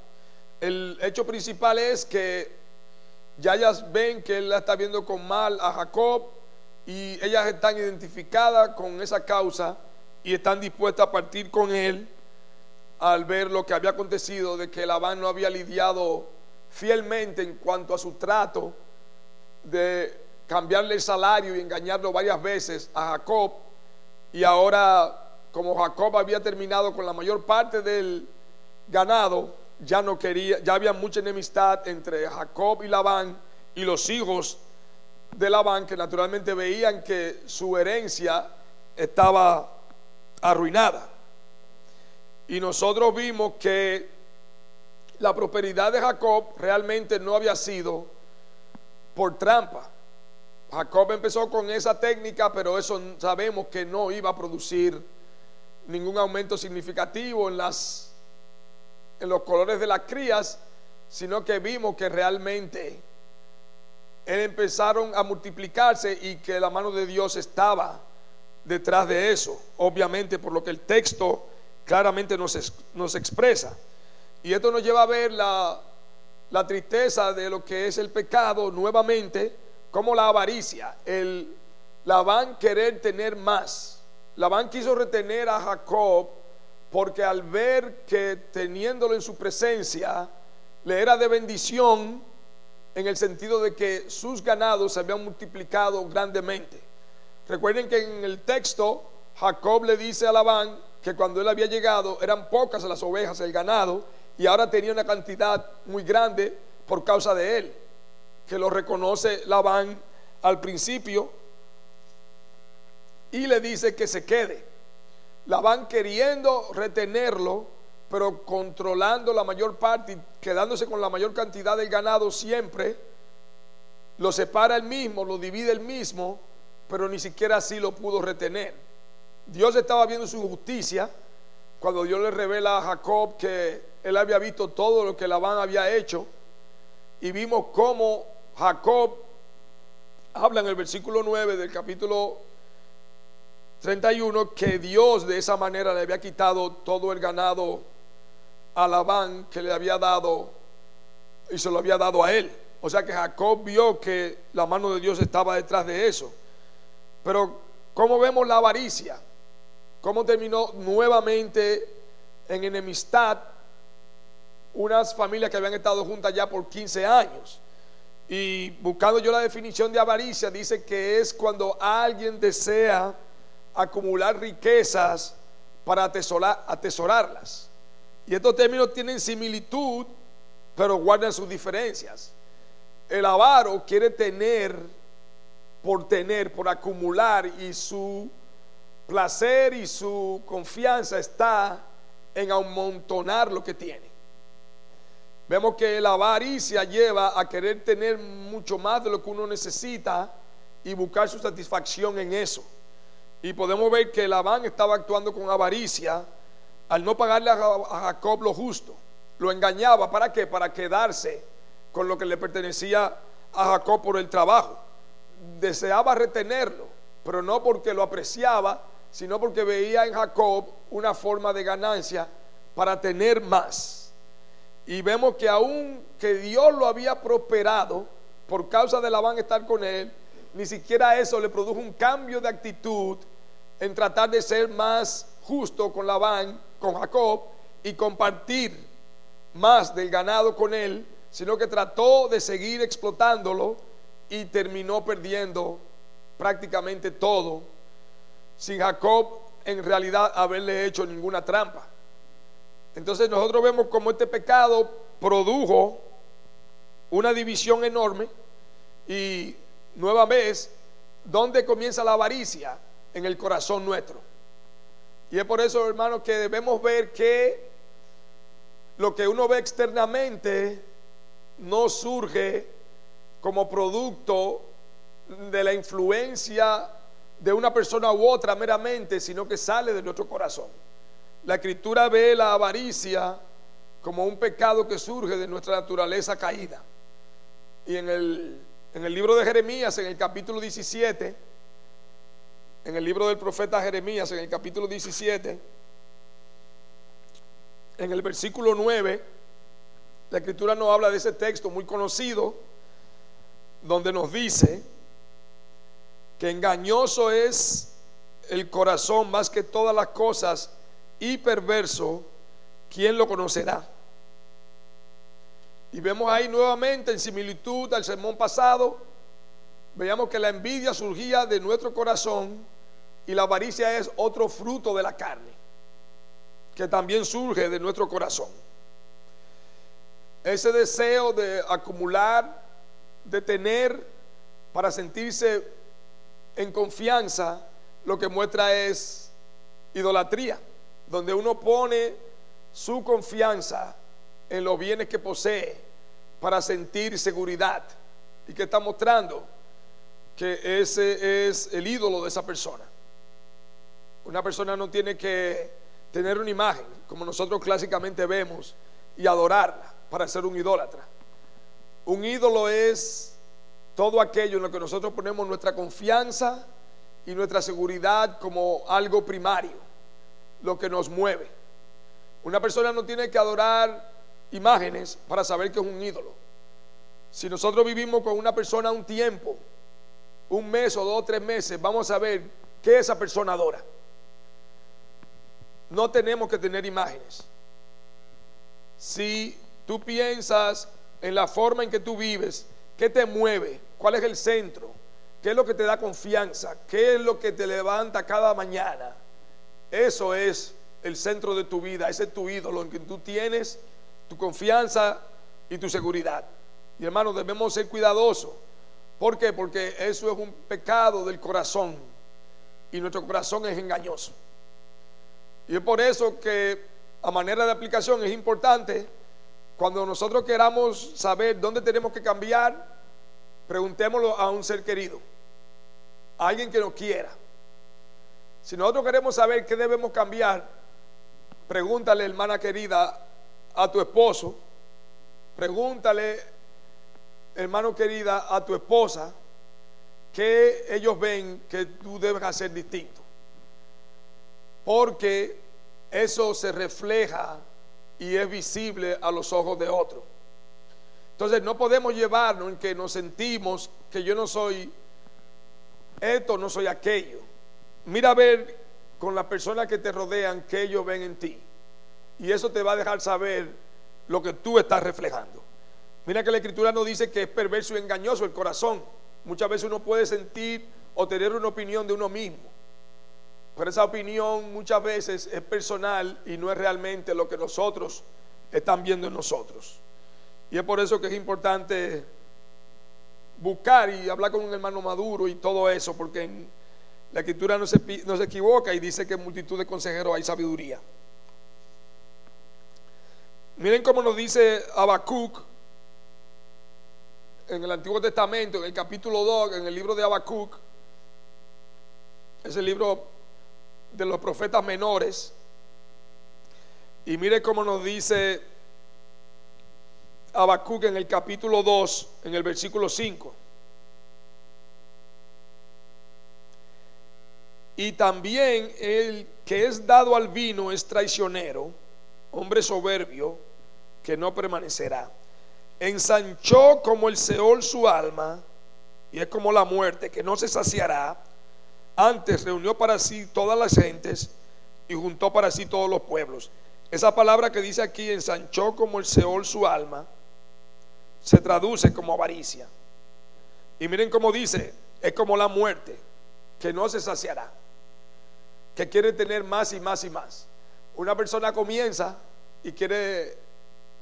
El hecho principal es que ya ellas ven que él la está viendo con mal a Jacob y ellas están identificadas con esa causa y están dispuestas a partir con él al ver lo que había acontecido de que Labán no había lidiado fielmente en cuanto a su trato de cambiarle el salario y engañarlo varias veces a Jacob y ahora como Jacob había terminado con la mayor parte del ganado, ya no quería, ya había mucha enemistad entre Jacob y Labán y los hijos de Labán que naturalmente veían que su herencia estaba arruinada. Y nosotros vimos que la prosperidad de Jacob realmente no había sido por trampa. Jacob empezó con esa técnica, pero eso sabemos que no iba a producir ningún aumento significativo en las en los colores de las crías, sino que vimos que realmente empezaron a multiplicarse y que la mano de Dios estaba detrás de eso, obviamente por lo que el texto claramente nos, nos expresa. Y esto nos lleva a ver la, la tristeza de lo que es el pecado nuevamente, como la avaricia, el Labán querer tener más. Labán quiso retener a Jacob porque al ver que teniéndolo en su presencia le era de bendición en el sentido de que sus ganados se habían multiplicado grandemente. Recuerden que en el texto Jacob le dice a Labán que cuando él había llegado eran pocas las ovejas, el ganado, y ahora tenía una cantidad muy grande por causa de él, que lo reconoce Labán al principio y le dice que se quede. Labán queriendo retenerlo, pero controlando la mayor parte y quedándose con la mayor cantidad del ganado siempre, lo separa él mismo, lo divide él mismo, pero ni siquiera así lo pudo retener. Dios estaba viendo su justicia cuando Dios le revela a Jacob que él había visto todo lo que Labán había hecho y vimos cómo Jacob habla en el versículo 9 del capítulo 31 que Dios de esa manera le había quitado todo el ganado a Labán que le había dado y se lo había dado a él. O sea que Jacob vio que la mano de Dios estaba detrás de eso. Pero ¿cómo vemos la avaricia? ¿Cómo terminó nuevamente en enemistad unas familias que habían estado juntas ya por 15 años? Y buscando yo la definición de avaricia, dice que es cuando alguien desea acumular riquezas para atesorarlas. Y estos términos tienen similitud, pero guardan sus diferencias. El avaro quiere tener por tener, por acumular, y su placer y su confianza está en amontonar lo que tiene. Vemos que la avaricia lleva a querer tener mucho más de lo que uno necesita y buscar su satisfacción en eso. Y podemos ver que Labán estaba actuando con avaricia al no pagarle a Jacob lo justo. Lo engañaba, ¿para qué? Para quedarse con lo que le pertenecía a Jacob por el trabajo. Deseaba retenerlo, pero no porque lo apreciaba, sino porque veía en Jacob una forma de ganancia para tener más. Y vemos que aun que Dios lo había prosperado por causa de Labán estar con él, ni siquiera eso le produjo un cambio de actitud en tratar de ser más justo con Labán, con Jacob, y compartir más del ganado con él, sino que trató de seguir explotándolo y terminó perdiendo prácticamente todo, sin Jacob en realidad haberle hecho ninguna trampa. Entonces nosotros vemos como este pecado produjo una división enorme y nueva vez, ¿dónde comienza la avaricia? En el corazón nuestro. Y es por eso, hermanos, que debemos ver que lo que uno ve externamente no surge como producto de la influencia de una persona u otra meramente, sino que sale de nuestro corazón. La escritura ve la avaricia como un pecado que surge de nuestra naturaleza caída. Y en el, en el libro de Jeremías, en el capítulo 17, en el libro del profeta Jeremías, en el capítulo 17, en el versículo 9, la escritura nos habla de ese texto muy conocido, donde nos dice que engañoso es el corazón más que todas las cosas y perverso, ¿quién lo conocerá? Y vemos ahí nuevamente en similitud al sermón pasado, veamos que la envidia surgía de nuestro corazón y la avaricia es otro fruto de la carne, que también surge de nuestro corazón. Ese deseo de acumular, de tener, para sentirse en confianza, lo que muestra es idolatría, donde uno pone su confianza en los bienes que posee para sentir seguridad y que está mostrando que ese es el ídolo de esa persona. Una persona no tiene que tener una imagen como nosotros clásicamente vemos y adorarla para ser un idólatra. Un ídolo es todo aquello en lo que nosotros ponemos nuestra confianza y nuestra seguridad como algo primario, lo que nos mueve. Una persona no tiene que adorar imágenes para saber que es un ídolo. Si nosotros vivimos con una persona un tiempo, un mes o dos o tres meses, vamos a ver qué esa persona adora. No tenemos que tener imágenes. Si tú piensas en la forma en que tú vives, qué te mueve, cuál es el centro, qué es lo que te da confianza, qué es lo que te levanta cada mañana, eso es el centro de tu vida, ese es tu ídolo en que tú tienes tu confianza y tu seguridad. Y hermanos, debemos ser cuidadosos. ¿Por qué? Porque eso es un pecado del corazón y nuestro corazón es engañoso. Y es por eso que a manera de aplicación es importante cuando nosotros queramos saber dónde tenemos que cambiar, preguntémoslo a un ser querido, a alguien que nos quiera. Si nosotros queremos saber qué debemos cambiar, pregúntale, hermana querida, a tu esposo, pregúntale, hermano querida, a tu esposa, que ellos ven que tú debes hacer distinto. Porque eso se refleja y es visible a los ojos de otros. Entonces no podemos llevarnos en que nos sentimos que yo no soy esto, no soy aquello. Mira a ver con las personas que te rodean que ellos ven en ti. Y eso te va a dejar saber lo que tú estás reflejando. Mira que la escritura nos dice que es perverso y engañoso el corazón. Muchas veces uno puede sentir o tener una opinión de uno mismo. Pero esa opinión muchas veces es personal y no es realmente lo que nosotros están viendo en nosotros. Y es por eso que es importante buscar y hablar con un hermano maduro y todo eso, porque la escritura no se, no se equivoca y dice que en multitud de consejeros hay sabiduría. Miren cómo nos dice Habacuc en el Antiguo Testamento, en el capítulo 2, en el libro de Habacuc. Es el libro de los profetas menores. Y mire cómo nos dice Habacuc en el capítulo 2, en el versículo 5. Y también el que es dado al vino es traicionero hombre soberbio que no permanecerá. Ensanchó como el Seol su alma, y es como la muerte que no se saciará. Antes reunió para sí todas las gentes y juntó para sí todos los pueblos. Esa palabra que dice aquí, ensanchó como el Seol su alma, se traduce como avaricia. Y miren cómo dice, es como la muerte, que no se saciará, que quiere tener más y más y más. Una persona comienza y quiere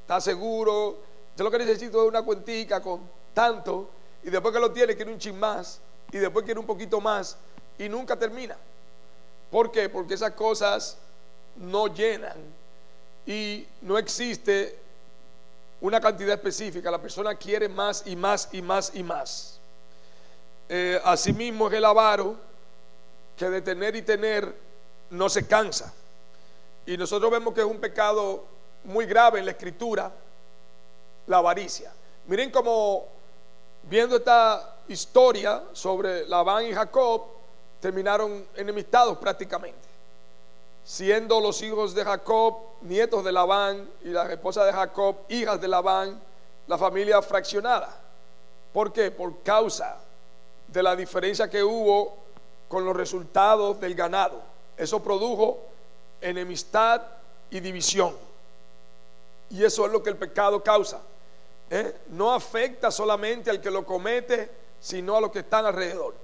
estar seguro, yo lo que necesito es una cuentica con tanto, y después que lo tiene quiere un chin más, y después quiere un poquito más, y nunca termina. ¿Por qué? Porque esas cosas no llenan y no existe una cantidad específica. La persona quiere más y más y más y más. Eh, asimismo es el avaro que de tener y tener no se cansa. Y nosotros vemos que es un pecado muy grave en la escritura, la avaricia. Miren cómo viendo esta historia sobre Labán y Jacob, terminaron enemistados prácticamente. Siendo los hijos de Jacob nietos de Labán y la esposa de Jacob hijas de Labán, la familia fraccionada. ¿Por qué? Por causa de la diferencia que hubo con los resultados del ganado. Eso produjo enemistad y división. Y eso es lo que el pecado causa. ¿eh? No afecta solamente al que lo comete, sino a los que están alrededor.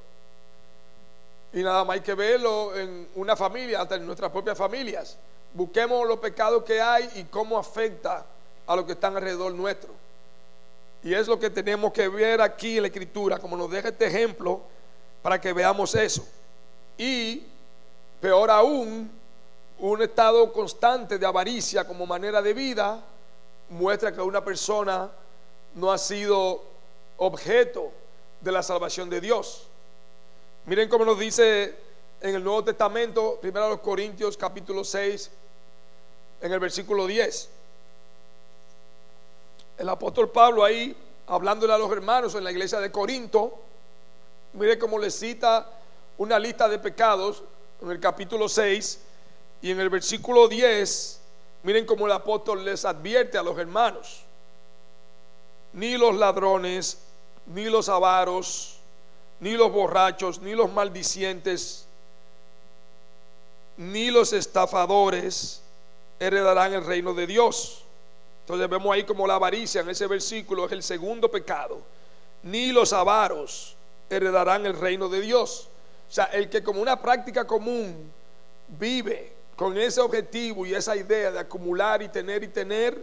Y nada más hay que verlo en una familia, hasta en nuestras propias familias. Busquemos los pecados que hay y cómo afecta a los que están alrededor nuestro. Y es lo que tenemos que ver aquí en la escritura, como nos deja este ejemplo, para que veamos eso. Y peor aún, un estado constante de avaricia como manera de vida muestra que una persona no ha sido objeto de la salvación de Dios. Miren cómo nos dice en el Nuevo Testamento, primero los Corintios capítulo 6, en el versículo 10. El apóstol Pablo ahí, hablándole a los hermanos en la iglesia de Corinto, mire cómo le cita una lista de pecados en el capítulo 6 y en el versículo 10, miren cómo el apóstol les advierte a los hermanos, ni los ladrones, ni los avaros, ni los borrachos, ni los maldicientes, ni los estafadores heredarán el reino de Dios. Entonces vemos ahí como la avaricia en ese versículo es el segundo pecado. Ni los avaros heredarán el reino de Dios. O sea, el que como una práctica común vive con ese objetivo y esa idea de acumular y tener y tener,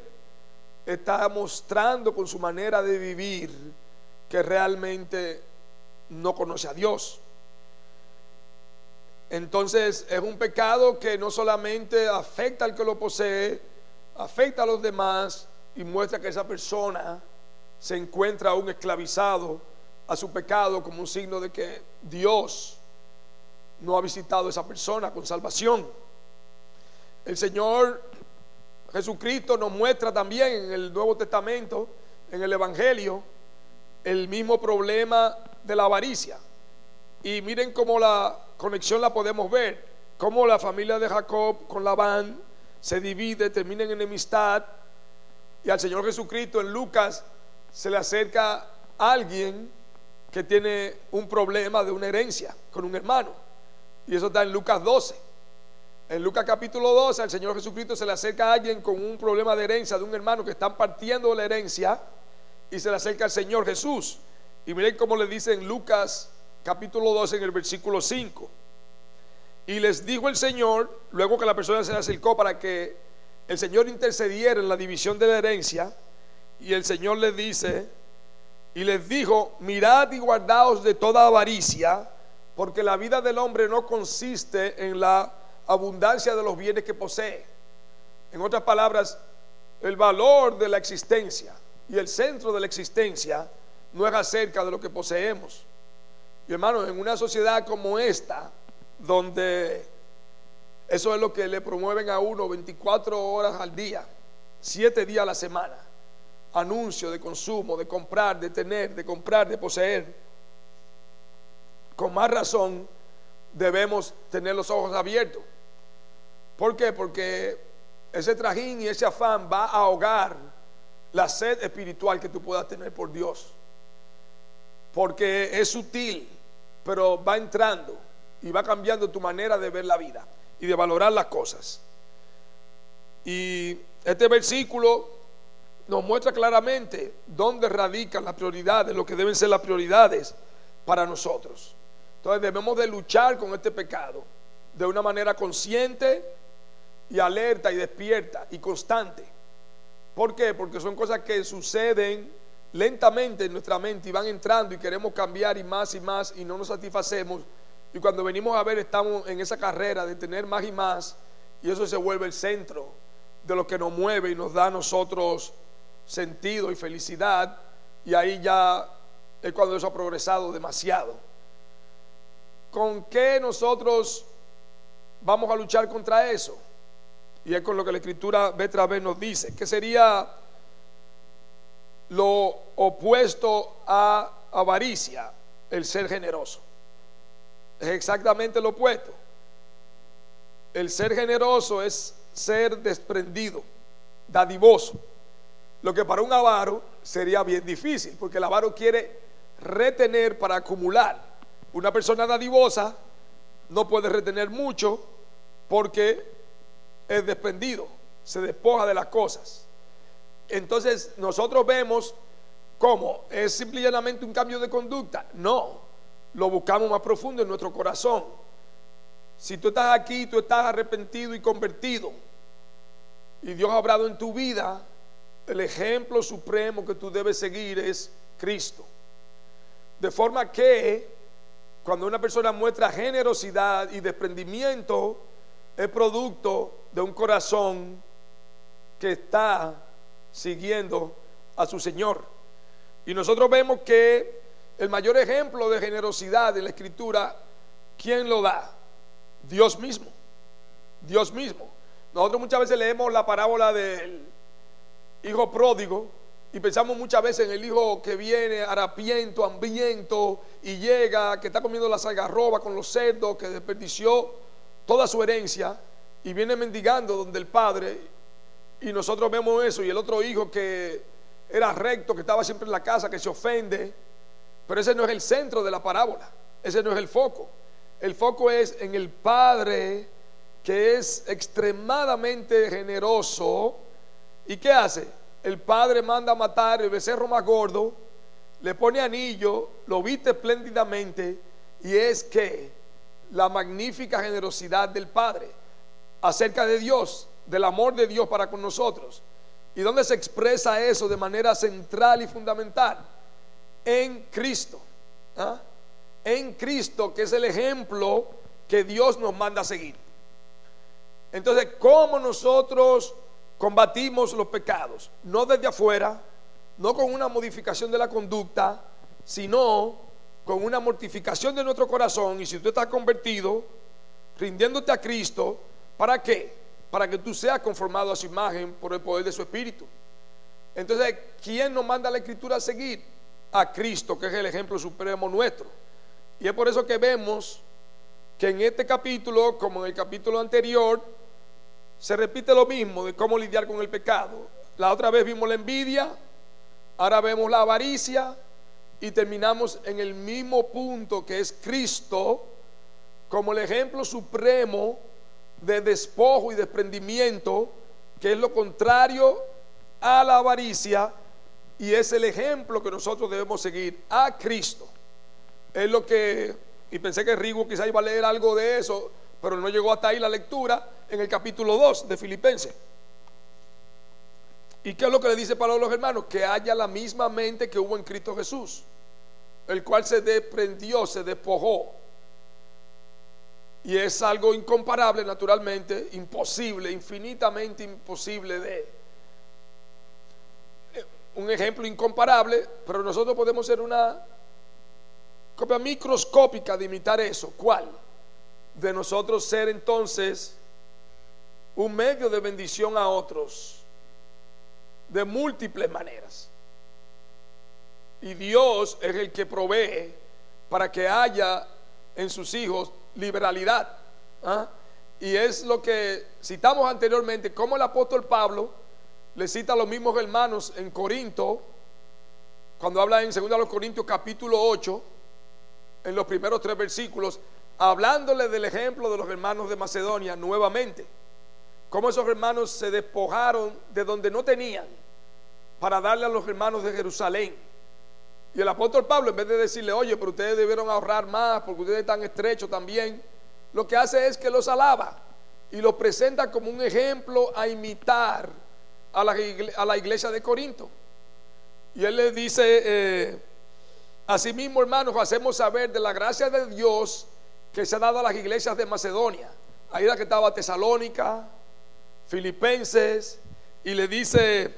está mostrando con su manera de vivir que realmente no conoce a Dios. Entonces es un pecado que no solamente afecta al que lo posee, afecta a los demás y muestra que esa persona se encuentra aún esclavizado a su pecado como un signo de que Dios no ha visitado a esa persona con salvación. El Señor Jesucristo nos muestra también en el Nuevo Testamento, en el Evangelio, el mismo problema de la avaricia. Y miren cómo la conexión la podemos ver, cómo la familia de Jacob con Labán se divide, termina en enemistad, y al Señor Jesucristo en Lucas se le acerca alguien que tiene un problema de una herencia con un hermano. Y eso está en Lucas 12. En Lucas capítulo 12 al Señor Jesucristo se le acerca a alguien con un problema de herencia de un hermano que están partiendo la herencia y se le acerca al Señor Jesús. Y miren cómo le dice en Lucas capítulo 12 en el versículo 5. Y les dijo el Señor, luego que la persona se acercó para que el Señor intercediera en la división de la herencia, y el Señor les dice, y les dijo, mirad y guardaos de toda avaricia, porque la vida del hombre no consiste en la abundancia de los bienes que posee. En otras palabras, el valor de la existencia y el centro de la existencia no es acerca de lo que poseemos. Y hermano, en una sociedad como esta, donde eso es lo que le promueven a uno 24 horas al día, 7 días a la semana, anuncio de consumo, de comprar, de tener, de comprar, de poseer, con más razón debemos tener los ojos abiertos. ¿Por qué? Porque ese trajín y ese afán va a ahogar la sed espiritual que tú puedas tener por Dios porque es sutil, pero va entrando y va cambiando tu manera de ver la vida y de valorar las cosas. Y este versículo nos muestra claramente dónde radican las prioridades, lo que deben ser las prioridades para nosotros. Entonces debemos de luchar con este pecado de una manera consciente y alerta y despierta y constante. ¿Por qué? Porque son cosas que suceden lentamente en nuestra mente y van entrando y queremos cambiar y más y más y no nos satisfacemos. Y cuando venimos a ver estamos en esa carrera de tener más y más y eso se vuelve el centro de lo que nos mueve y nos da a nosotros sentido y felicidad y ahí ya es cuando eso ha progresado demasiado. ¿Con qué nosotros vamos a luchar contra eso? Y es con lo que la escritura vez vez nos dice, que sería lo opuesto a avaricia, el ser generoso. Es exactamente lo opuesto. El ser generoso es ser desprendido, dadivoso. Lo que para un avaro sería bien difícil, porque el avaro quiere retener para acumular. Una persona dadivosa no puede retener mucho porque es desprendido, se despoja de las cosas. Entonces nosotros vemos cómo es simplemente un cambio de conducta. No, lo buscamos más profundo en nuestro corazón. Si tú estás aquí, tú estás arrepentido y convertido, y Dios ha obrado en tu vida, el ejemplo supremo que tú debes seguir es Cristo. De forma que cuando una persona muestra generosidad y desprendimiento, es producto de un corazón que está siguiendo a su Señor. Y nosotros vemos que el mayor ejemplo de generosidad en la escritura, ¿quién lo da? Dios mismo. Dios mismo. Nosotros muchas veces leemos la parábola del hijo pródigo y pensamos muchas veces en el hijo que viene harapiento, hambriento y llega, que está comiendo la salgarroba con los cerdos, que desperdició toda su herencia y viene mendigando donde el padre y nosotros vemos eso y el otro hijo que era recto, que estaba siempre en la casa, que se ofende, pero ese no es el centro de la parábola, ese no es el foco. El foco es en el padre que es extremadamente generoso y ¿qué hace? El padre manda a matar el becerro más gordo, le pone anillo, lo viste espléndidamente y es que la magnífica generosidad del padre acerca de Dios, del amor de Dios para con nosotros. ¿Y dónde se expresa eso de manera central y fundamental? En Cristo. ¿ah? En Cristo, que es el ejemplo que Dios nos manda a seguir. Entonces, ¿cómo nosotros combatimos los pecados? No desde afuera, no con una modificación de la conducta, sino con una mortificación de nuestro corazón. Y si tú estás convertido, rindiéndote a Cristo, ¿para qué? Para que tú seas conformado a su imagen por el poder de su Espíritu. Entonces, ¿quién nos manda la Escritura a seguir? A Cristo, que es el ejemplo supremo nuestro. Y es por eso que vemos que en este capítulo, como en el capítulo anterior, se repite lo mismo de cómo lidiar con el pecado. La otra vez vimos la envidia, ahora vemos la avaricia y terminamos en el mismo punto que es Cristo como el ejemplo supremo de despojo y desprendimiento, que es lo contrario a la avaricia y es el ejemplo que nosotros debemos seguir a Cristo. Es lo que, y pensé que Rigo quizá iba a leer algo de eso, pero no llegó hasta ahí la lectura en el capítulo 2 de Filipenses. ¿Y qué es lo que le dice Pablo a los hermanos? Que haya la misma mente que hubo en Cristo Jesús, el cual se desprendió, se despojó. Y es algo incomparable, naturalmente, imposible, infinitamente imposible de... Un ejemplo incomparable, pero nosotros podemos ser una copia microscópica de imitar eso. ¿Cuál? De nosotros ser entonces un medio de bendición a otros de múltiples maneras. Y Dios es el que provee para que haya en sus hijos liberalidad. ¿ah? Y es lo que citamos anteriormente, como el apóstol Pablo le cita a los mismos hermanos en Corinto, cuando habla en 2 Corintios capítulo 8, en los primeros tres versículos, hablándole del ejemplo de los hermanos de Macedonia nuevamente. Cómo esos hermanos se despojaron de donde no tenían para darle a los hermanos de Jerusalén. Y el apóstol Pablo, en vez de decirle, oye, pero ustedes debieron ahorrar más porque ustedes están estrechos también, lo que hace es que los alaba y los presenta como un ejemplo a imitar a la, iglesia de Corinto. Y él le dice, eh, asimismo hermanos, hacemos saber de la gracia de Dios que se ha dado a las iglesias de Macedonia. Ahí la que estaba Tesalónica, Filipenses, y le dice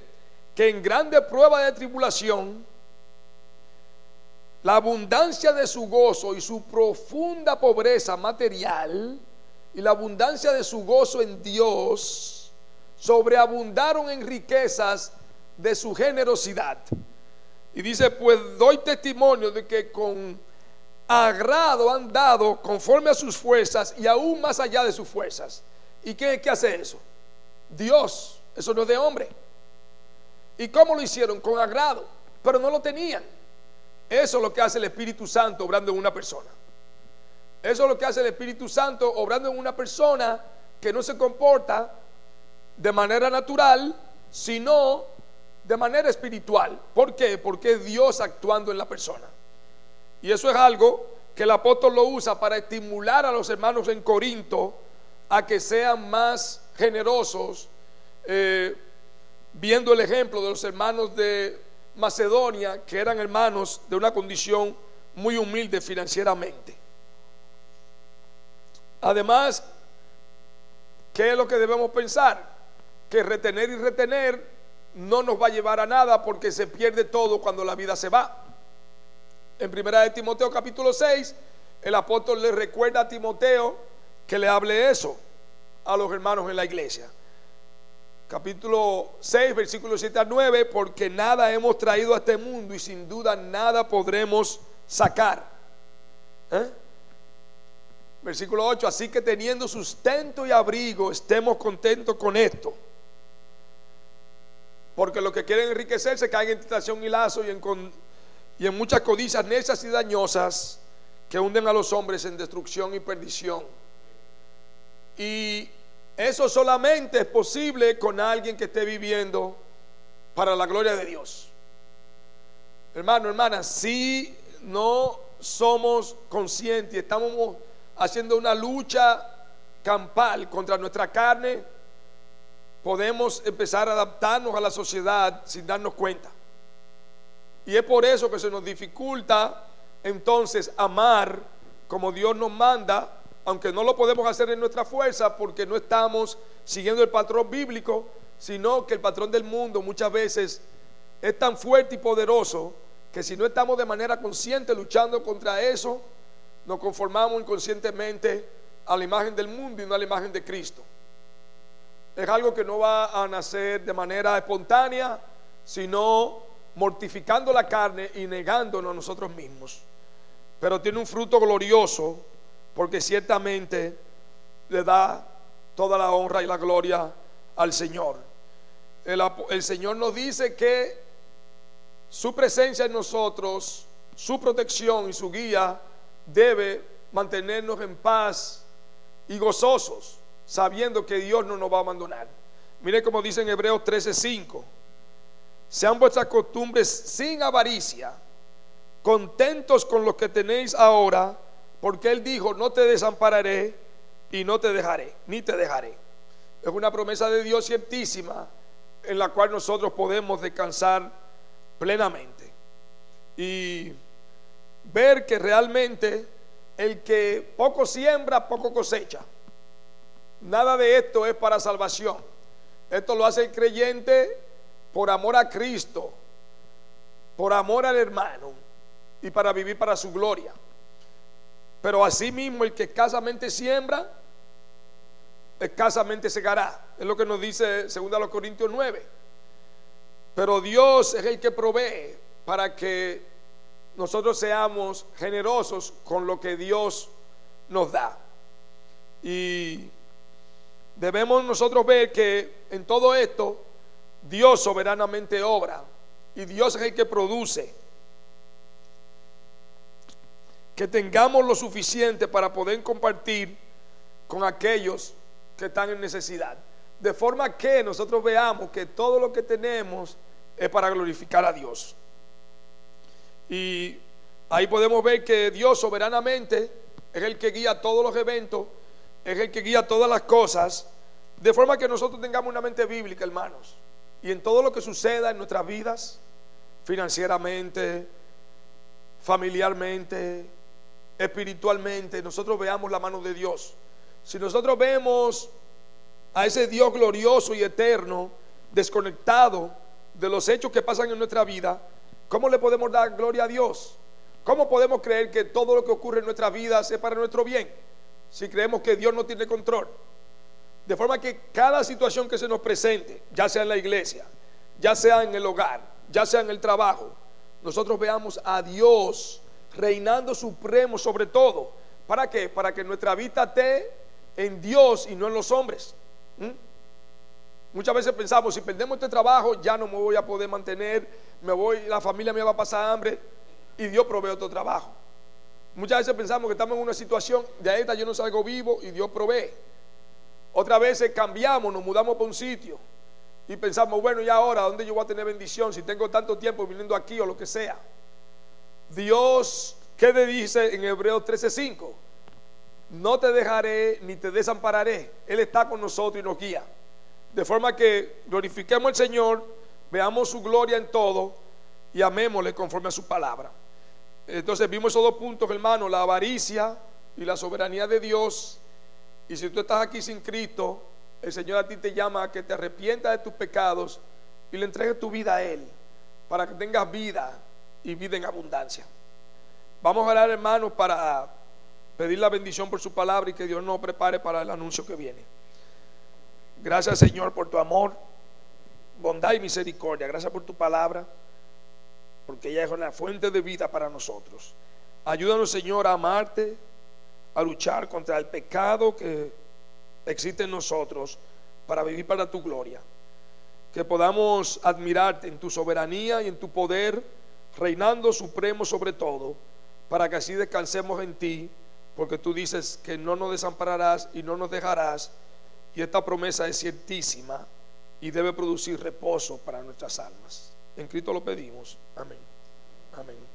que en grande prueba de tribulación, la abundancia de su gozo y su profunda pobreza material y la abundancia de su gozo en Dios sobreabundaron en riquezas de su generosidad. Y dice, pues doy testimonio de que con agrado han dado conforme a sus fuerzas y aún más allá de sus fuerzas. ¿Y qué, qué hace eso? Dios, eso no es de hombre. ¿Y cómo lo hicieron? Con agrado, pero no lo tenían. Eso es lo que hace el Espíritu Santo obrando en una persona. Eso es lo que hace el Espíritu Santo obrando en una persona que no se comporta de manera natural, sino de manera espiritual. ¿Por qué? Porque es Dios actuando en la persona. Y eso es algo que el apóstol lo usa para estimular a los hermanos en Corinto a que sean más generosos, eh, viendo el ejemplo de los hermanos de Macedonia, que eran hermanos de una condición muy humilde financieramente. Además, ¿qué es lo que debemos pensar? Que retener y retener no nos va a llevar a nada porque se pierde todo cuando la vida se va. En primera de Timoteo capítulo 6, el apóstol le recuerda a Timoteo que le hable eso a los hermanos en la iglesia. Capítulo 6, versículo 7 a 9, porque nada hemos traído a este mundo y sin duda nada podremos sacar. ¿Eh? Versículo 8, así que teniendo sustento y abrigo, estemos contentos con esto. Porque los que quieren enriquecerse caen en tentación y lazo y en, y en muchas codicias necias y dañosas que hunden a los hombres en destrucción y perdición. Y eso solamente es posible con alguien que esté viviendo para la gloria de Dios. Hermano, hermana, si no somos conscientes, estamos haciendo una lucha campal contra nuestra carne, podemos empezar a adaptarnos a la sociedad sin darnos cuenta. Y es por eso que se nos dificulta entonces amar como Dios nos manda, aunque no lo podemos hacer en nuestra fuerza porque no estamos siguiendo el patrón bíblico, sino que el patrón del mundo muchas veces es tan fuerte y poderoso que si no estamos de manera consciente luchando contra eso, nos conformamos inconscientemente a la imagen del mundo y no a la imagen de Cristo. Es algo que no va a nacer de manera espontánea, sino mortificando la carne y negándonos a nosotros mismos. Pero tiene un fruto glorioso porque ciertamente le da toda la honra y la gloria al Señor. El, Señor nos dice que su presencia en nosotros, su protección y su guía debe mantenernos en paz y gozosos, sabiendo que Dios no nos va a abandonar. Mire como dice en Hebreos 13:5, sean vuestras costumbres sin avaricia, contentos con lo que tenéis ahora, porque Él dijo, no te desampararé y no te dejaré, ni te dejaré. Es una promesa de Dios ciertísima en la cual nosotros podemos descansar plenamente. Y ver que realmente el que poco siembra, poco cosecha. Nada de esto es para salvación. Esto lo hace el creyente por amor a Cristo, por amor al hermano y para vivir para su gloria. Pero asimismo el que escasamente siembra, escasamente segará. Es lo que nos dice 2 Corintios 9. Pero Dios es el que provee para que nosotros seamos generosos con lo que Dios nos da. Y debemos nosotros ver que en todo esto Dios soberanamente obra y Dios es el que produce. Que tengamos lo suficiente para poder compartir con aquellos que están en necesidad. De forma que nosotros veamos que todo lo que tenemos es para glorificar a Dios. Y ahí podemos ver que Dios soberanamente es el que guía todos los eventos, es el que guía todas las cosas, de forma que nosotros tengamos una mente bíblica, hermanos. Y en todo lo que suceda en nuestras vidas, financieramente, familiarmente, espiritualmente, nosotros veamos la mano de Dios. Si nosotros vemos a ese Dios glorioso y eterno, desconectado de los hechos que pasan en nuestra vida, ¿cómo le podemos dar gloria a Dios? ¿Cómo podemos creer que todo lo que ocurre en nuestra vida es para nuestro bien? Si creemos que Dios no tiene control. De forma que cada situación que se nos presente, ya sea en la iglesia, ya sea en el hogar, ya sea en el trabajo, nosotros veamos a Dios reinando supremo sobre todo. ¿Para qué? Para que nuestra vida esté en Dios y no en los hombres. ¿Mm? Muchas veces pensamos, si perdemos este trabajo, ya no me voy a poder mantener, me voy, la familia me va a pasar hambre y Dios provee otro trabajo. Muchas veces pensamos que estamos en una situación, de esta yo no salgo vivo y Dios provee. Otras veces cambiamos, nos mudamos para un sitio y pensamos, bueno, ¿y ahora dónde yo voy a tener bendición si tengo tanto tiempo viniendo aquí o lo que sea? Dios, ¿qué le dice en Hebreos 13:5? No te dejaré ni te desampararé. Él está con nosotros y nos guía. De forma que glorifiquemos al Señor, veamos su gloria en todo y amémosle conforme a su palabra. Entonces vimos esos dos puntos, hermano, la avaricia y la soberanía de Dios. Y si tú estás aquí sin Cristo, el Señor a ti te llama a que te arrepientas de tus pecados y le entregues tu vida a Él, para que tengas vida y vida en abundancia. Vamos a orar, hermanos, para pedir la bendición por su palabra y que Dios nos prepare para el anuncio que viene. Gracias Señor por tu amor, bondad y misericordia. Gracias por tu palabra, porque ella es una fuente de vida para nosotros. Ayúdanos Señor a amarte, a luchar contra el pecado que existe en nosotros para vivir para tu gloria. Que podamos admirarte en tu soberanía y en tu poder, reinando supremo sobre todo, para que así descansemos en ti porque tú dices que no nos desampararás y no nos dejarás, y esta promesa es ciertísima y debe producir reposo para nuestras almas. En Cristo lo pedimos. Amén. Amén.